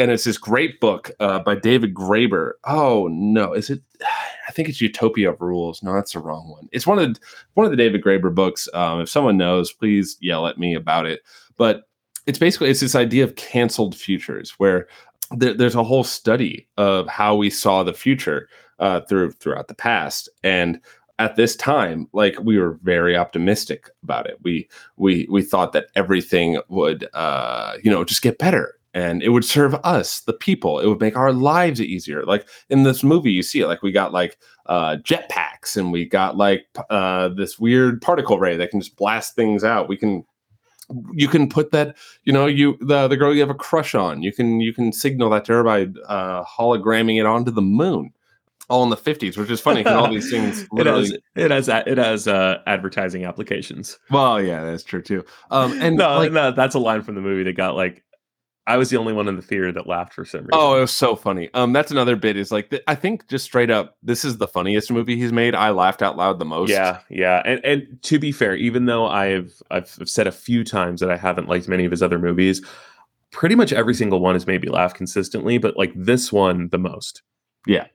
And it's this great book uh, by David Graeber. Oh no, is it? [sighs] I think it's Utopia of Rules. No, that's the wrong one. It's one of the, one of the David Graeber books. Um, if someone knows, please yell at me about it. But it's basically it's this idea of canceled futures where there, there's a whole study of how we saw the future uh, through throughout the past and at this time like we were very optimistic about it we we we thought that everything would uh you know just get better and it would serve us the people. It would make our lives easier. Like in this movie you see it like we got like uh jetpacks and we got like uh this weird particle ray that can just blast things out. We can you can put that you know you the the girl you have a crush on you can you can signal that to her by uh hologramming it onto the moon all in the 50s which is funny because all these things [laughs] it has it has it has uh, advertising applications. well yeah that's true too. Um and no, like no, that's a line from the movie that got like I was the only one in the theater that laughed for some reason. Oh, it was so funny. Um, that's another bit. Is like th- I think just straight up, this is the funniest movie he's made. I laughed out loud the most. Yeah, yeah, and and to be fair, even though I've I've said a few times that I haven't liked many of his other movies, pretty much every single one has made me laugh consistently. But like this one, the most. Yeah.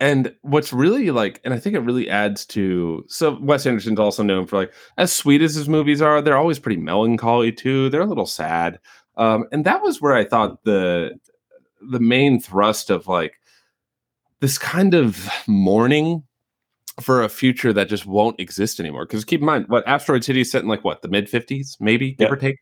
And what's really like, and I think it really adds to. So Wes Anderson's also known for like, as sweet as his movies are, they're always pretty melancholy too. They're a little sad. Um, and that was where I thought the the main thrust of like this kind of mourning for a future that just won't exist anymore. Because keep in mind, what Asteroid City is set in like what the mid fifties, maybe give or take.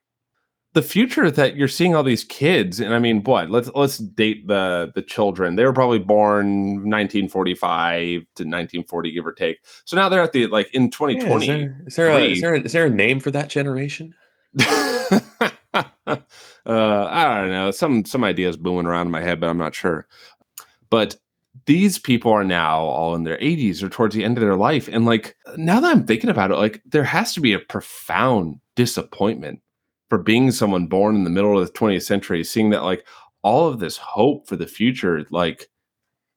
The future that you're seeing all these kids, and I mean, what? Let's let's date the the children. They were probably born 1945 to 1940, give or take. So now they're at the like in 2020. Yeah, is, there, is, there a, is there a, is there a name for that generation? [laughs] [laughs] uh, I don't know. Some some ideas booming around in my head, but I'm not sure. But these people are now all in their 80s or towards the end of their life, and like now that I'm thinking about it, like there has to be a profound disappointment for being someone born in the middle of the 20th century, seeing that like all of this hope for the future, like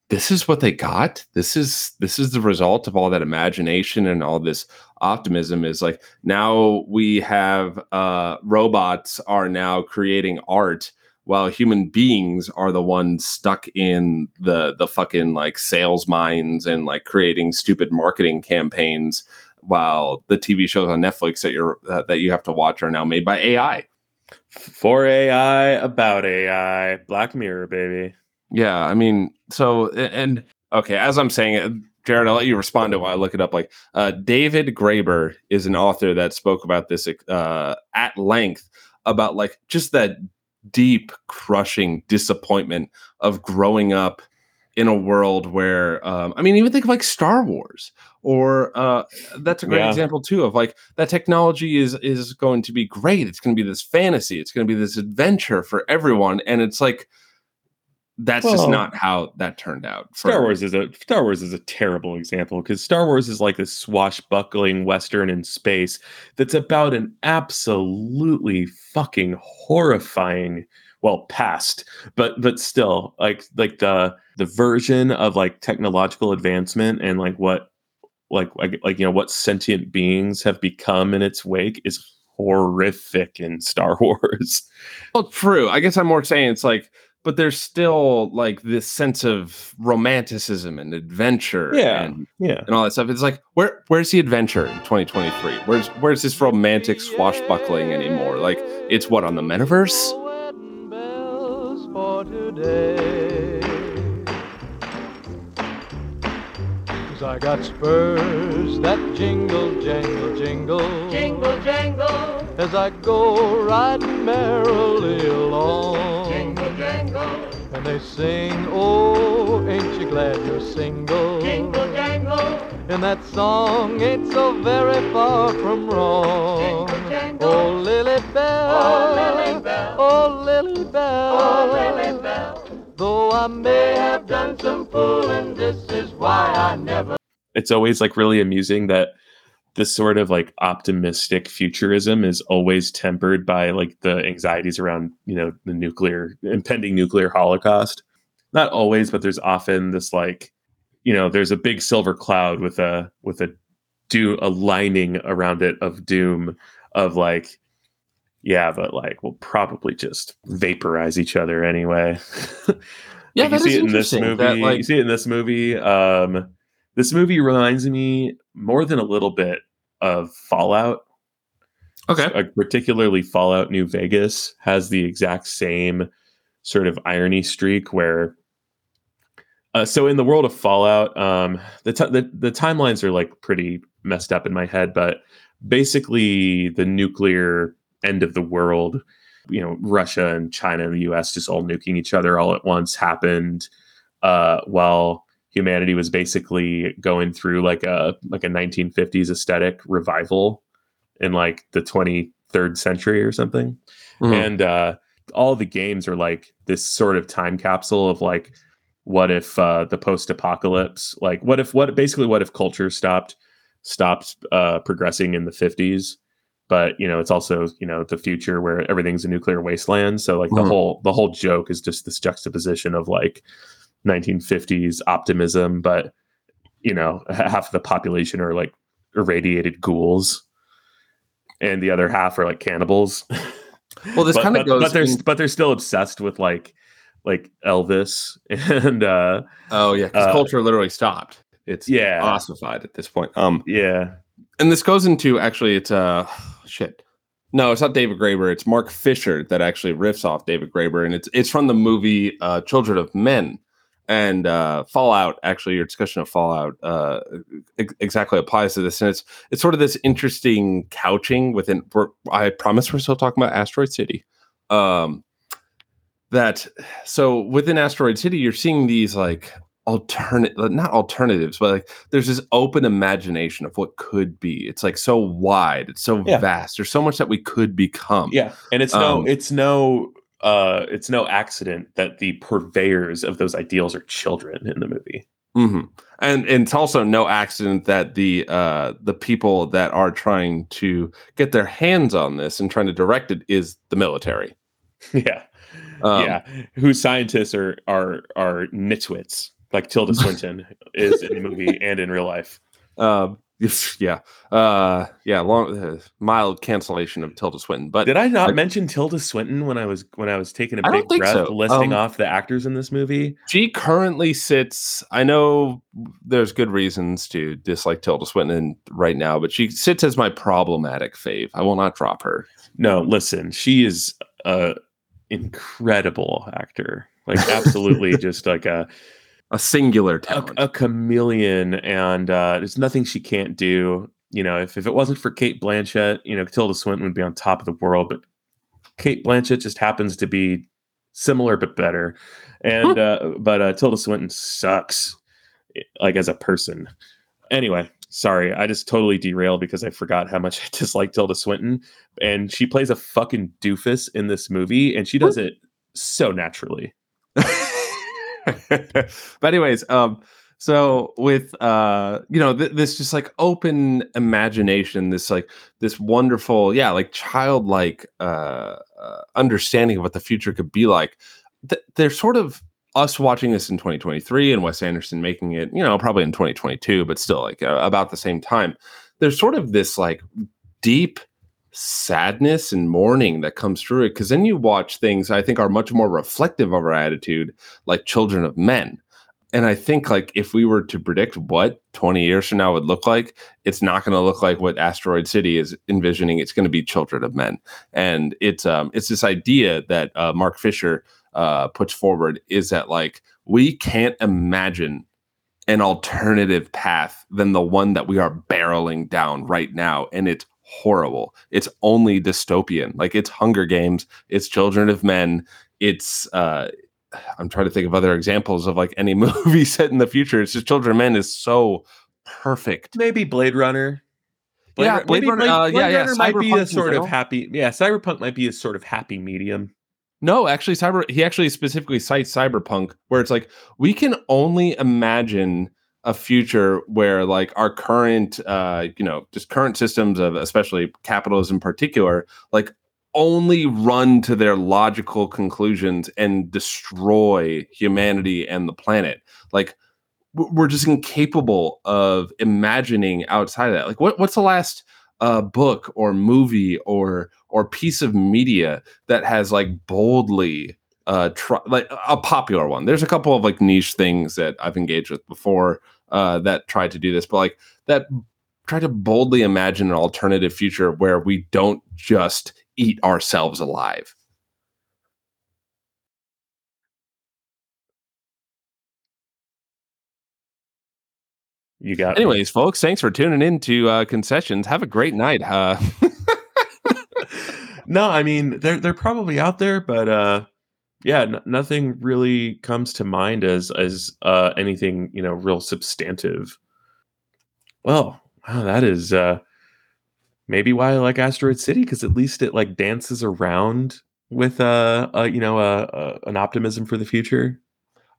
this is what they got. This is this is the result of all that imagination and all this optimism. Is like now we have uh, robots are now creating art while human beings are the ones stuck in the the fucking like sales mines and like creating stupid marketing campaigns while the TV shows on Netflix that you're that, that you have to watch are now made by AI. For AI, about AI, Black Mirror, baby. Yeah, I mean, so and okay, as I'm saying it, Jared, I'll let you respond to it while I look it up. Like uh, David Graeber is an author that spoke about this uh, at length about like just that deep, crushing disappointment of growing up in a world where um, I mean, even think of like Star Wars, or uh, that's a great Yeah. example too of like that technology is is going to be great. It's going to be this fantasy. It's going to be this adventure for everyone, and it's like that's just not how that turned out. Star Wars is a Star Wars is a terrible example because Star Wars is like this swashbuckling western in space that's about an absolutely fucking horrifying well past but but still like like the the version of like technological advancement and like what like like, like you know what sentient beings have become in its wake is horrific in Star [laughs] Wars. Well, true. I guess I'm more saying it's like, but there's still like this sense of romanticism and adventure, Yeah. and, Yeah. and all that stuff. It's like, where where's the adventure in 2023? Where's where's this romantic swashbuckling anymore? Like, it's what on the metaverse? wedding bells for today. 'Cause I got spurs that jingle, jangle, jingle. Jingle, jangle, As I go riding merrily along. Jingle, jangle, And they sing, oh, ain't you glad you're single? jingle, jangle, And that song ain't so very far from wrong. Jingle, jangle. Oh, Lily Bell. Oh, Lily Bell. Oh, Lily Bell. oh, Lily Bell. Though I may have Done some fooling, this is why I never. It's always like really amusing that this sort of like optimistic futurism is always tempered by like the anxieties around, you know, the nuclear impending nuclear holocaust. Not always, but there's often this like, you know, there's a big silver cloud with a with a do a lining around it of doom of like Yeah, but like we'll probably just vaporize each other anyway. [laughs] Yeah, Like, you see it in this movie. that, like- you see it in this movie. Um, this movie reminds me more than a little bit of Fallout. Okay. Uh, particularly Fallout New Vegas has the exact same sort of irony streak where. Uh, so in the world of Fallout, um, the, ti the the timelines are like pretty messed up in my head, but basically the nuclear end of the world you know russia and china and the us just all nuking each other all at once happened uh while humanity was basically going through like a like a 1950s aesthetic revival in like the 23rd century or something Mhm. and uh all the games are like this sort of time capsule of like what if uh the post-apocalypse like what if what basically what if culture stopped stopped uh progressing in the 50s but you know it's also you know the future where everything's a nuclear wasteland so like the Mhm. whole the whole joke is just this juxtaposition of like 1950s optimism but you know [laughs] half of the population are like irradiated ghouls and the other half are like cannibals [laughs] Well, this kind of goes. but they're in- but they're still obsessed with like like Elvis [laughs] and uh oh yeah, because uh, culture literally stopped. It's yeah ossified at this point. Um, yeah and this goes into actually, it's uh, shit. No, it's not David Graeber. It's Mark Fisher that actually riffs off David Graeber, and it's it's from the movie uh, Children of Men. And uh, Fallout, actually, your discussion of Fallout uh, ex- exactly applies to this, and it's it's sort of this interesting couching within. We're, I promise we're still talking about Asteroid City. Um, that so within Asteroid City, you're seeing these like alternate, not alternatives, but like there's this open imagination of what could be. It's like so wide, it's so Yeah. vast. There's so much that we could become. yeah and it's no Um, it's no uh it's no accident that the purveyors of those ideals are children in the movie. Hmm And and it's also no accident that the uh the people that are trying to get their hands on this and trying to direct it is the military. [laughs] yeah. Um, yeah. Whose scientists are are are nitwits like Tilda [laughs] Swinton is in the movie and in real life. Um, [laughs] yeah. Uh, yeah. Long, uh, mild cancellation of Tilda Swinton, but did I not I- mention Tilda Swinton when I was when I was taking a big breath so. listing Um, off the actors in this movie she currently sits. I know there's good reasons to dislike Tilda Swinton right now, but she sits as my problematic fave. I will not drop her. No, listen, she is a incredible actor. Like absolutely [laughs] just like a A singular a, talent. a chameleon and uh there's nothing she can't do. You know, if, if it wasn't for Cate Blanchett, you know, Tilda Swinton would be on top of the world, but Cate Blanchett just happens to be similar but better. And [laughs] uh but uh Tilda Swinton sucks like as a person. Anyway, sorry, I just totally derailed because I forgot how much [laughs] I dislike Tilda Swinton. And she plays a fucking doofus in this movie, and she does it so naturally. [laughs] but anyways, um, so with uh, you know, th- this just like open imagination, this like this wonderful, yeah, like childlike uh, uh understanding of what the future could be like. Th- they're sort of us watching this in 2023 and Wes Anderson making it, you know, probably in 2022, but still like uh, about the same time. There's sort of this like deep sadness and mourning that comes through it because then you watch things I think are much more reflective of our attitude, like Children of Men. And I think like if we were to predict what 20 years from now would look like, it's not going to look like what Asteroid City is envisioning. It's going to be Children of Men, and it's um it's this idea that uh, Mark Fisher uh, puts forward is that like we can't imagine an alternative path than the one that we are barreling down right now, and it's horrible. It's only dystopian. Like it's Hunger Games, it's Children of Men, it's uh I'm trying to think of other examples of like any [laughs] movie set in the future. It's just Children of Men is so perfect. Maybe Blade Runner. Yeah, Ru- Blade Runner- uh, yeah, yeah, Runner might be a sort of happy. Yeah, Cyberpunk might be a sort of happy medium. No, actually, cyber. He actually specifically cites cyberpunk, where it's like we can only imagine a future where like our current, uh, you know, just current systems of, especially capitalism in particular, like only run to their logical conclusions and destroy humanity and the planet. Like we're just incapable of imagining outside of that. Like what, what's the last uh, book or movie or or piece of media that has like boldly uh try, like a popular one. There's a couple of like niche things that i've engaged with before uh that tried to do this but like that try to boldly imagine an alternative future where we don't just eat ourselves alive. You got me. anyways folks thanks for tuning in to uh concessions. Have a great night uh [laughs] [laughs] no, I mean they're they're probably out there, but uh, yeah, n- nothing really comes to mind as as uh, anything you know real substantive. Well, wow, that is uh, maybe why I like Asteroid City because at least it like dances around with uh, uh you know uh, uh, an optimism for the future.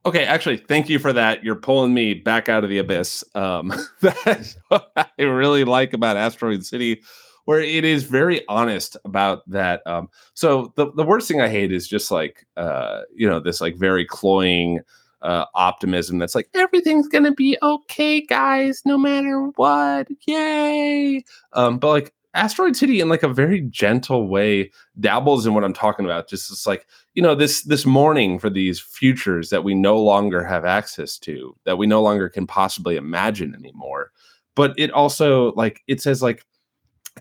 Okay, actually, thank you for that. You're pulling me back out of the abyss. Um, [laughs] I really like about Asteroid City, where it is very honest about that. Um, so the the worst thing I hate is just like uh, you know this like very cloying uh, optimism that's like everything's gonna be okay, guys, no matter what, yay. Um, but like Asteroid City, in like a very gentle way, dabbles in what I'm talking about. Just it's like you know this this mourning for these futures that we no longer have access to that we no longer can possibly imagine anymore but it also like it says like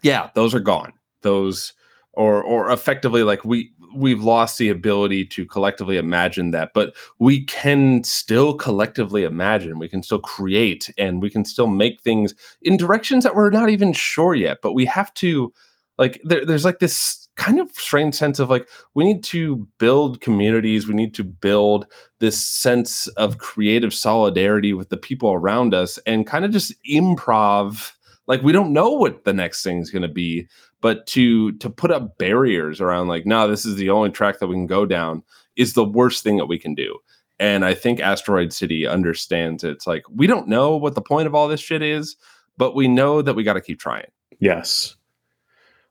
yeah those are gone. Those or or effectively like we we've lost the ability to collectively imagine that but we can still collectively imagine. We can still create and we can still make things in directions that we're not even sure yet but we have to like there, there's like this kind of strange sense of like we need to build communities. We need to build this sense of creative solidarity with the people around us and kind of just improv like we don't know what the next thing's going to be but to to put up barriers around like no this is the only track that we can go down is the worst thing that we can do and i think asteroid city understands it's like we don't know what the point of all this shit is but we know that we got to keep trying Yes.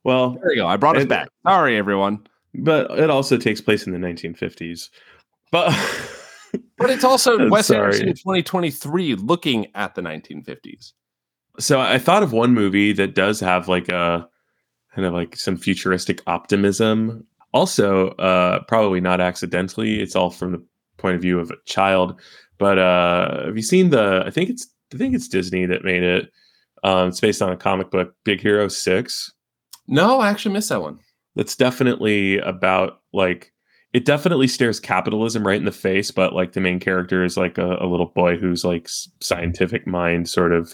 Well, there you go i brought us back sorry everyone but it also takes place in the 1950s. But But it's also [laughs] I'm Wes. Anderson in 2023 looking at the 1950s. So I thought of one movie that does have like a kind of like some futuristic optimism. Also, uh, probably not accidentally. It's all from the point of view of a child. But uh, have you seen the? I think it's I think it's Disney that made it. Um, it's based on a comic book, Big Hero Six. No, I actually missed that one. That's definitely about like it definitely stares capitalism right in the face, but like the main character is like a, a little boy who's like scientific mind sort of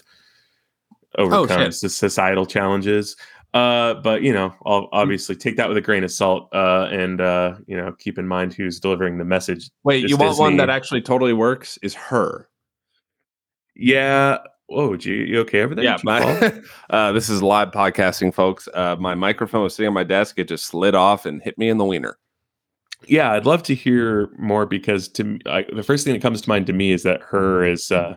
overcomes the societal challenges. Uh, but you know, I'll obviously take that with a grain of salt, uh, and uh, you know, keep in mind who's delivering the message. Wait, It's you want one that actually totally works? Is her? Yeah. Whoa, you, you okay over there? Yeah, Did you fall? my, [laughs] uh, this is live podcasting, folks. Uh, my microphone was sitting on my desk. It just slid off and hit me in the wiener. yeah i'd love to hear more because to m- I, the first thing that comes to mind to me is that her is uh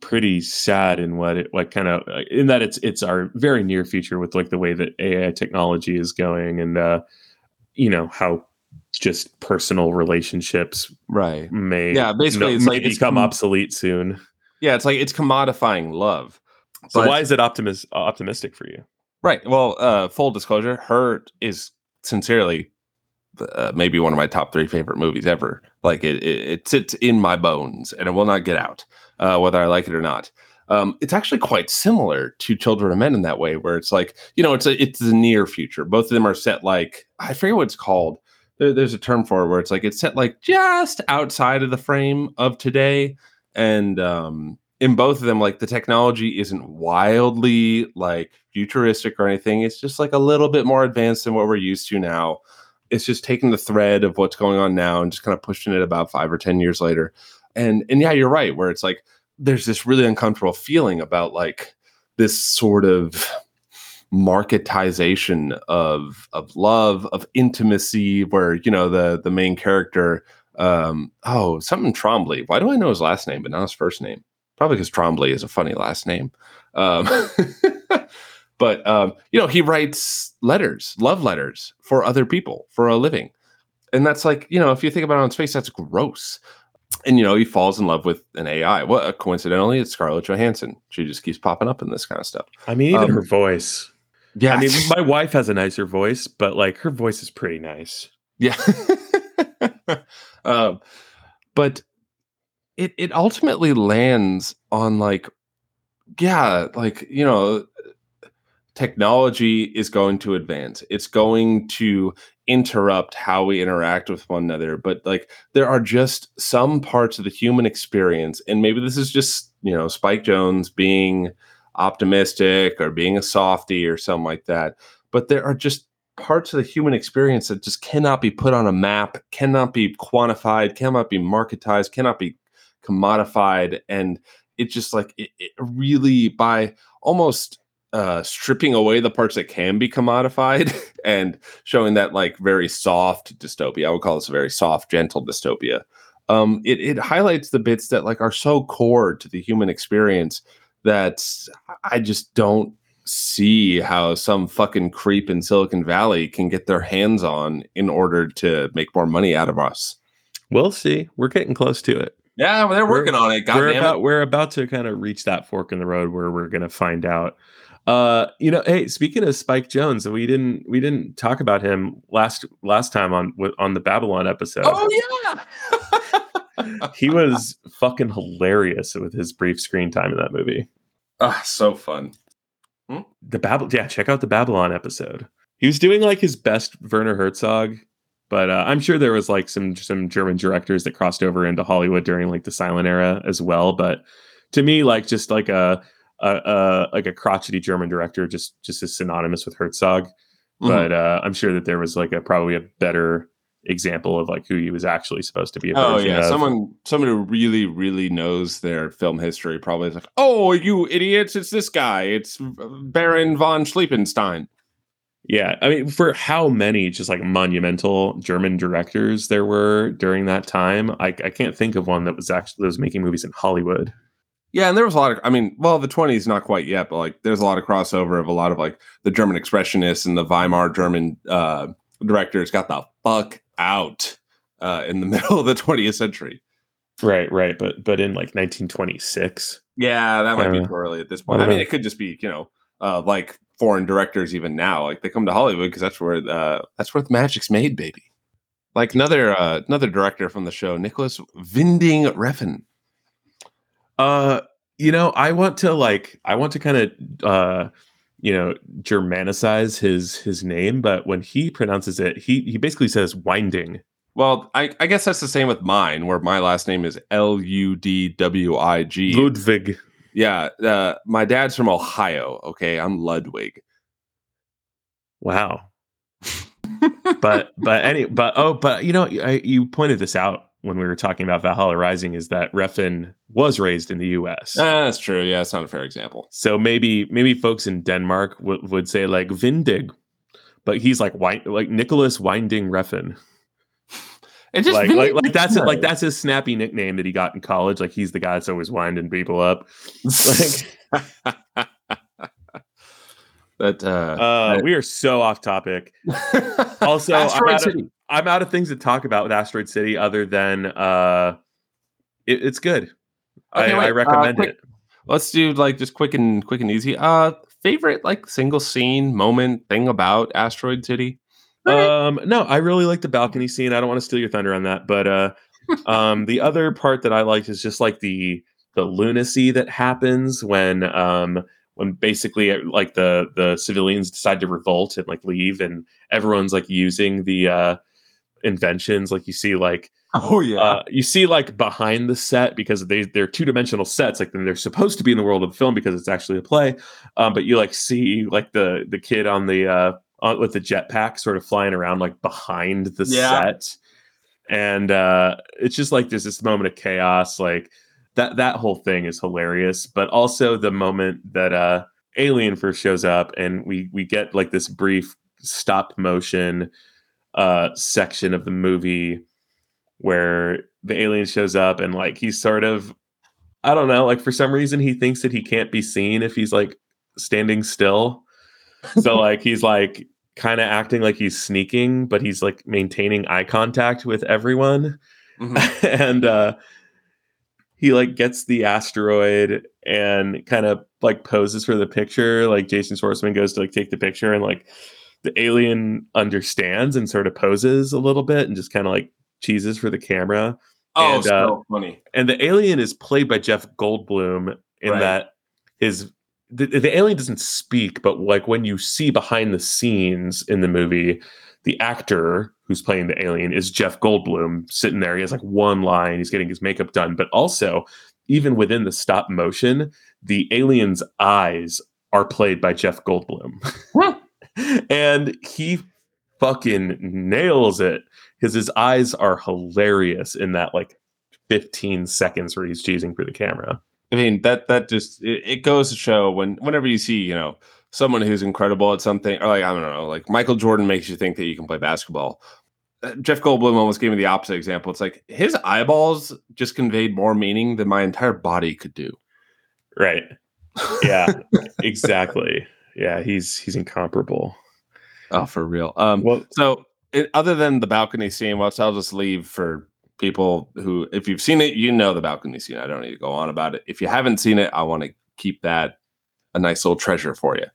pretty sad in what it what kind of uh, in that it's it's our very near future with like the way that ai technology is going and uh you know how just personal relationships Right. may Yeah, basically, no- it's may like it's become com- obsolete soon Yeah, it's like it's commodifying love. so But- why is it optimis- optimistic for you Right. Well, uh, full disclosure, her is sincerely uh, maybe one of my top three favorite movies ever. Like it, it, it sits in my bones and it will not get out, uh, whether I like it or not. Um, it's actually quite similar to Children of Men in that way, where it's like you know, it's a it's the near future. Both of them are set like I forget what it's called. There, there's a term for it where it's like it's set like just outside of the frame of today, and um, in both of them, like the technology isn't wildly like futuristic or anything. It's just like a little bit more advanced than what we're used to now. It's just taking the thread of what's going on now and just kind of pushing it about five or ten years later. And and yeah, you're right, where it's like there's this really uncomfortable feeling about like this sort of marketization of of love, of intimacy, where you know the the main character um oh something Twombly. Why do I know his last name but not his first name? Probably because Twombly is a funny last name. Um, [laughs] but um, you know, he writes letters, love letters for other people for a living, and that's like you know, if you think about it on its face, that's gross. And you know, he falls in love with an AI. Well, coincidentally, it's Scarlett Johansson. She just keeps popping up in this kind of stuff. i mean even Um, her voice Yeah, I mean, my wife has a nicer voice, but like her voice is pretty nice. Yeah. [laughs] um, but it it ultimately lands on like yeah, like you know technology is going to advance. It's going to interrupt how we interact with one another, but like there are just some parts of the human experience and maybe this is just, you know, Spike Jonze being optimistic or being a softy or something like that. But there are just parts of the human experience that just cannot be put on a map, cannot be quantified, cannot be marketized, cannot be commodified. And it just like it, it really by almost uh, stripping away the parts that can be commodified [laughs] and showing that like very soft dystopia. I would call this a very soft, gentle dystopia. Um, it, it highlights the bits that like are so core to the human experience that I just don't see how some fucking creep in Silicon Valley can get their hands on in order to make more money out of us. We'll see. We're getting close to it. Yeah, well, they're We're- working on it. God we're about it. we're about to kind of reach that fork in the road where we're gonna find out. Uh, you know, hey, speaking of Spike Jonze, we didn't we didn't talk about him last last time on on the Babylon episode. Oh yeah. [laughs] he was fucking hilarious with his brief screen time in that movie. Ah, so fun. The Babylon, yeah, check out the Babylon episode. He was doing like his best Werner Herzog, but uh, I'm sure there was like some some German directors that crossed over into Hollywood during like the silent era as well. But to me, like just like a like a crotchety German director, just just is synonymous with Herzog. Mhm. But uh, I'm sure that there was like a probably a better example of like who he was actually supposed to be. A Oh yeah, of. someone someone who really really knows their film history probably is like, "Oh, you idiots! It's this guy. It's Baron von Schliepenstein." Yeah, I mean, for how many just like monumental German directors there were during that time, I, I can't think of one that was actually that was making movies in Hollywood. Yeah, and there was a lot of. I mean, well, the twenties not quite yet, but like there's a lot of crossover of a lot of like the German expressionists and the Weimar German uh, directors got the fuck out uh, in the [laughs] middle of the 20th century. Right, right, but but in like 1926. Yeah, that might be too early at this point. I, don't mean, know. it could just be you know uh, like foreign directors even now, like they come to Hollywood because that's where uh, that's where the magic's made, baby. Like another uh, another director from the show, Nicolas vinding Refn. Uh, you know, I want to like I want to kind of uh you know germanicize his his name, but when he pronounces it, he he basically says winding. Well, I, I guess that's the same with mine, where my last name is L U D W I G. Ludwig. Yeah, uh, my dad's from Ohio. Okay, I'm Ludwig. Wow. [laughs] but but any but oh but you know I, you pointed this out when we were talking about Valhalla Rising is that Refn was raised in the U.S. Ah, that's true. Yeah, it's not a fair example. so maybe maybe folks in Denmark would would say like Vindig, but he's like like Nicolas Winding Refn. It just Like, like like that's it. Like that's his snappy nickname that he got in college. Like he's the guy that's always winding people up. sense. that [laughs] [laughs] uh, Uh, we are so off topic. [laughs] Also, I'm out of-. I'm out of things to talk about with Asteroid City other than uh, it, it's good. Okay, I, wait, I uh, recommend quick- it. Let's do like just quick and quick and easy. Uh, favorite like single scene moment thing about Asteroid City. Um, no, I really like the balcony scene. I don't want to steal your thunder on that, but uh, [laughs] um, the other part that I liked is just like the the lunacy that happens when um when basically uh, like the the civilians decide to revolt and like leave, and everyone's like using the uh inventions. Like you see like Oh yeah. uh, you see like behind the set because they they're two dimensional sets like they're supposed to be in the world of the film because it's actually a play um, but you like see like the the kid on the uh on, with the jetpack sort of flying around like behind the Yeah. set and uh it's just like there's this moment of chaos like that that whole thing is hilarious but also the moment that uh alien first shows up and we we get like this brief stop motion uh section of the movie where the alien shows up and like he's sort of I don't know, like for some reason he thinks that he can't be seen if he's like standing still. So [laughs] like he's like kind of acting like he's sneaking, but he's like maintaining eye contact with everyone. Mhm. [laughs] and uh he like gets the asteroid and kind of like poses for the picture. Like Jason Schwartzman goes to like take the picture and like the alien understands and sort of poses a little bit and just kind of like cheeses for the camera. Oh, And, so uh, funny. And the alien is played by Jeff Goldblum in Right. that his the, the alien doesn't speak, but like when you see behind the scenes in the movie, the actor who's playing the alien is Jeff Goldblum sitting there. He has like one line, he's getting his makeup done, but also even within the stop motion, the alien's eyes are played by Jeff Goldblum. [laughs] and he fucking nails it because his eyes are hilarious in that like 15 seconds where he's cheesing through the camera. I mean that that just it, it goes to show when whenever you see you know someone who's incredible at something or like I don't know like Michael Jordan makes you think that you can play basketball. Uh, Jeff Goldblum almost gave me the opposite example. It's like his eyeballs just conveyed more meaning than my entire body could do. Right. Yeah, [laughs] exactly. Yeah, he's he's incomparable. Oh, for real. Um, Well, so it, other than the balcony scene, which I'll just leave for people who, if you've seen it, you know the balcony scene. I don't need to go on about it. If you haven't seen it, I want to keep that a nice little treasure for you.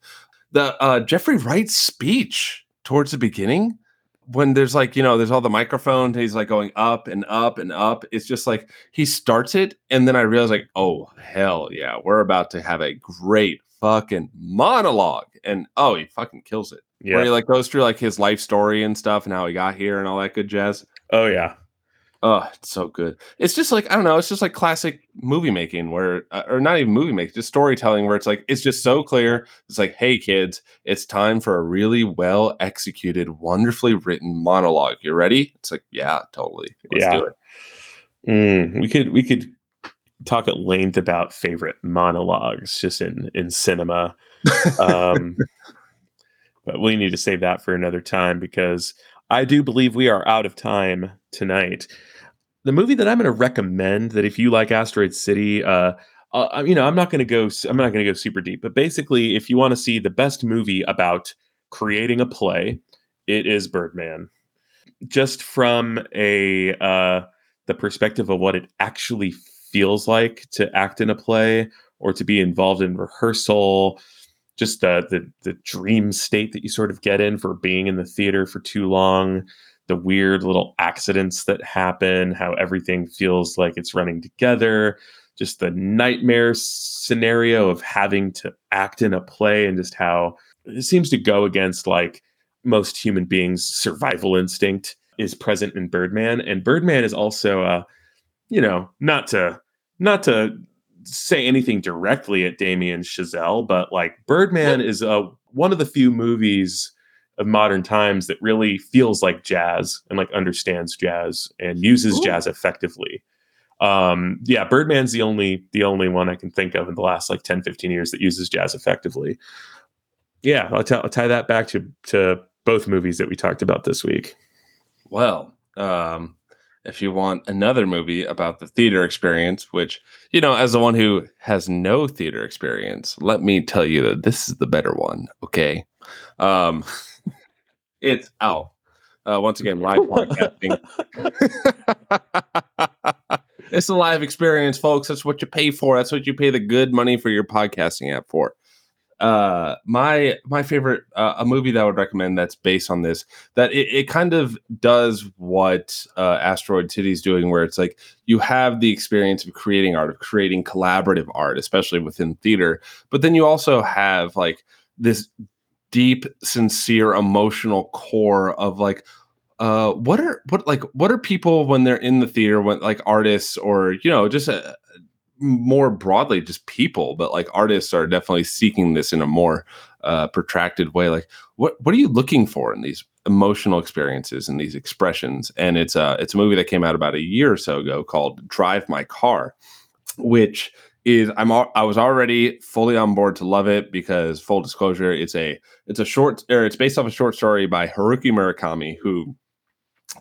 The uh, Jeffrey Wright speech towards the beginning, when there's like, you know, there's all the microphone, he's like going up and up and up. It's just like he starts it, and then I realize, like, oh, hell yeah, we're about to have a great fucking monologue. And oh, he fucking kills it where he like goes through like his life story and stuff and how he got here and all that good jazz. Oh yeah. Oh, it's so good. It's just like I don't know. It's just like classic movie making, where uh, or not even movie making, just storytelling, where it's like it's just so clear. It's like, hey kids, it's time for a really well executed, wonderfully written monologue. You ready? It's like, yeah, totally. Let's Yeah. do it. Mm, we could we could talk at length about favorite monologues just in in cinema. [laughs] Um, but we need to save that for another time because I do believe we are out of time tonight. The movie that I'm going to recommend that if you like Asteroid City, uh, uh, you know, I'm not going to go. I'm not going to go super deep, but basically, if you want to see the best movie about creating a play, it is Birdman. Just from a uh, the perspective of what it actually feels like to act in a play or to be involved in rehearsal just the, the the dream state that you sort of get in for being in the theater for too long the weird little accidents that happen how everything feels like it's running together just the nightmare scenario of having to act in a play and just how it seems to go against like most human beings survival instinct is present in birdman. And birdman is also uh you know not to not to say anything directly at Damien Chazelle, but like Birdman is a one of the few movies of modern times that really feels like jazz and like understands jazz and uses Ooh. jazz effectively. Um, yeah, Birdman's the only the only one I can think of in the last like 10, 15 years that uses jazz effectively. Yeah, I'll, t- I'll tie that back to to both movies that we talked about this week. Well, um, if you want another movie about the theater experience, which, you know, as the one who has no theater experience, let me tell you that this is the better one. Okay. Um, [laughs] it's out. Uh, once again, live podcasting. [laughs] it's a live experience, folks. That's what you pay for. That's what you pay the good money for your podcasting app for. Uh, my my favorite uh, a movie that I would recommend that's based on this that it, it kind of does what uh, Asteroid City is doing, where it's like you have the experience of creating art, of creating collaborative art, especially within theater, but then you also have like this deep, sincere, emotional core of like uh what are what like what are people when they're in the theater when like artists or you know just uh more broadly just people but like artists are definitely seeking this in a more uh protracted way. Like what what are you looking for in these emotional experiences and these expressions? And it's uh it's a movie that came out about a year or so ago called drive my car which is I'm I was already fully on board to love it because full disclosure it's a it's a short or it's based off a short story by Haruki Murakami who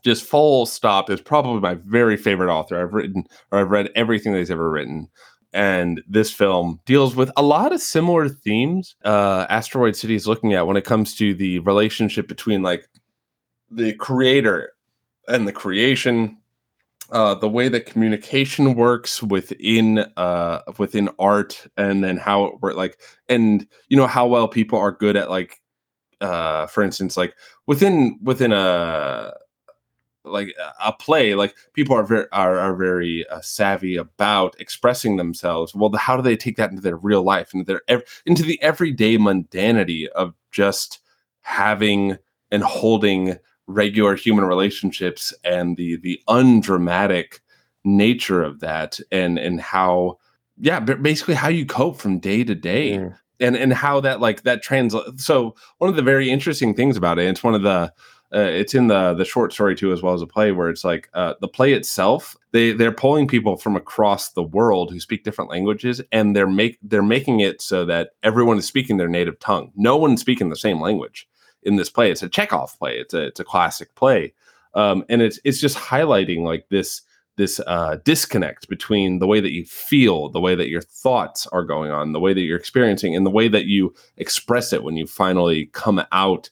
just full stop is probably my very favorite author. I've written or I've read everything that he's ever written. And this film deals with a lot of similar themes uh Asteroid City is looking at when it comes to the relationship between like the creator and the creation uh, the way that communication works within uh, within art, and then how it work like, and you know how well people are good at like, uh, for instance, like within within a like a play like people are very are, are very uh, savvy about expressing themselves well how do they take that into their real life into their ev- into the everyday mundanity of just having and holding regular human relationships and the the undramatic nature of that and and how yeah basically how you cope from day to day Mm. and and how that like that translates so one of the very interesting things about it it's one of the uh, it's in the the short story too as well as a play where it's like uh, the play itself they they're pulling people from across the world who speak different languages and they're make they're making it so that everyone is speaking their native tongue. No one's speaking the same language in this play. It's a chekhov play. It's a it's a classic play. Um, and it's it's just highlighting like this this uh, disconnect between the way that you feel the way that your thoughts are going on the way that you're experiencing and the way that you express it when you finally come out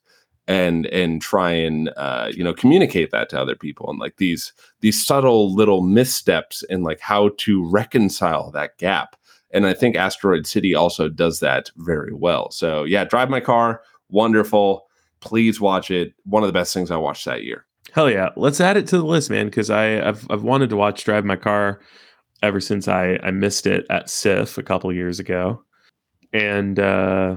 and and try and uh, you know communicate that to other people. And like these these subtle little missteps in like how to reconcile that gap. And i think asteroid city also does that very well. So yeah drive my car. Wonderful. Please watch it. One of the best things i watched that year. Hell yeah. Let's add it to the list, man, because I've I've wanted to watch Drive My Car ever since I, I missed it at SIFF a couple years ago. And uh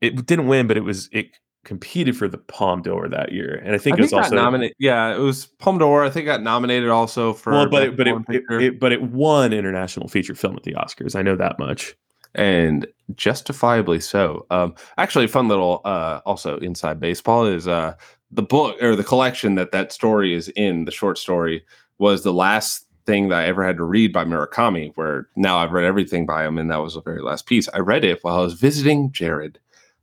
it didn't win, but it was it competed for the Palme d'Or that year. And I think I it was think also nominated. Yeah, it was Palme d'Or. I think got nominated also for. well, but it, but it, it, it but it won international feature film at the Oscars. I know that much. and justifiably so. Um, actually, fun little uh, also inside baseball is uh, the book or the collection that that story is in. The short story was the last thing that I ever had to read by Murakami. Where now I've read everything by him, and that was the very last piece. I read it while I was visiting Jared.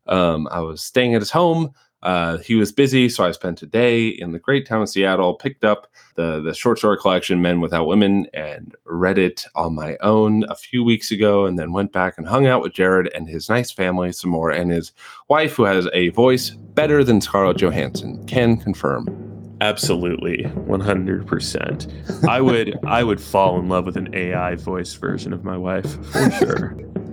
Um, I was staying at his home. Uh, he was busy, so I spent a day in the great town of Seattle. Picked up the the short story collection "Men Without Women" and read it on my own a few weeks ago, and then went back and hung out with Jared and his nice family some more, and his wife, who has a voice better than Scarlett Johansson, can confirm. Absolutely, one hundred percent. I would I would fall in love with an AI voice version of my wife for sure. [laughs]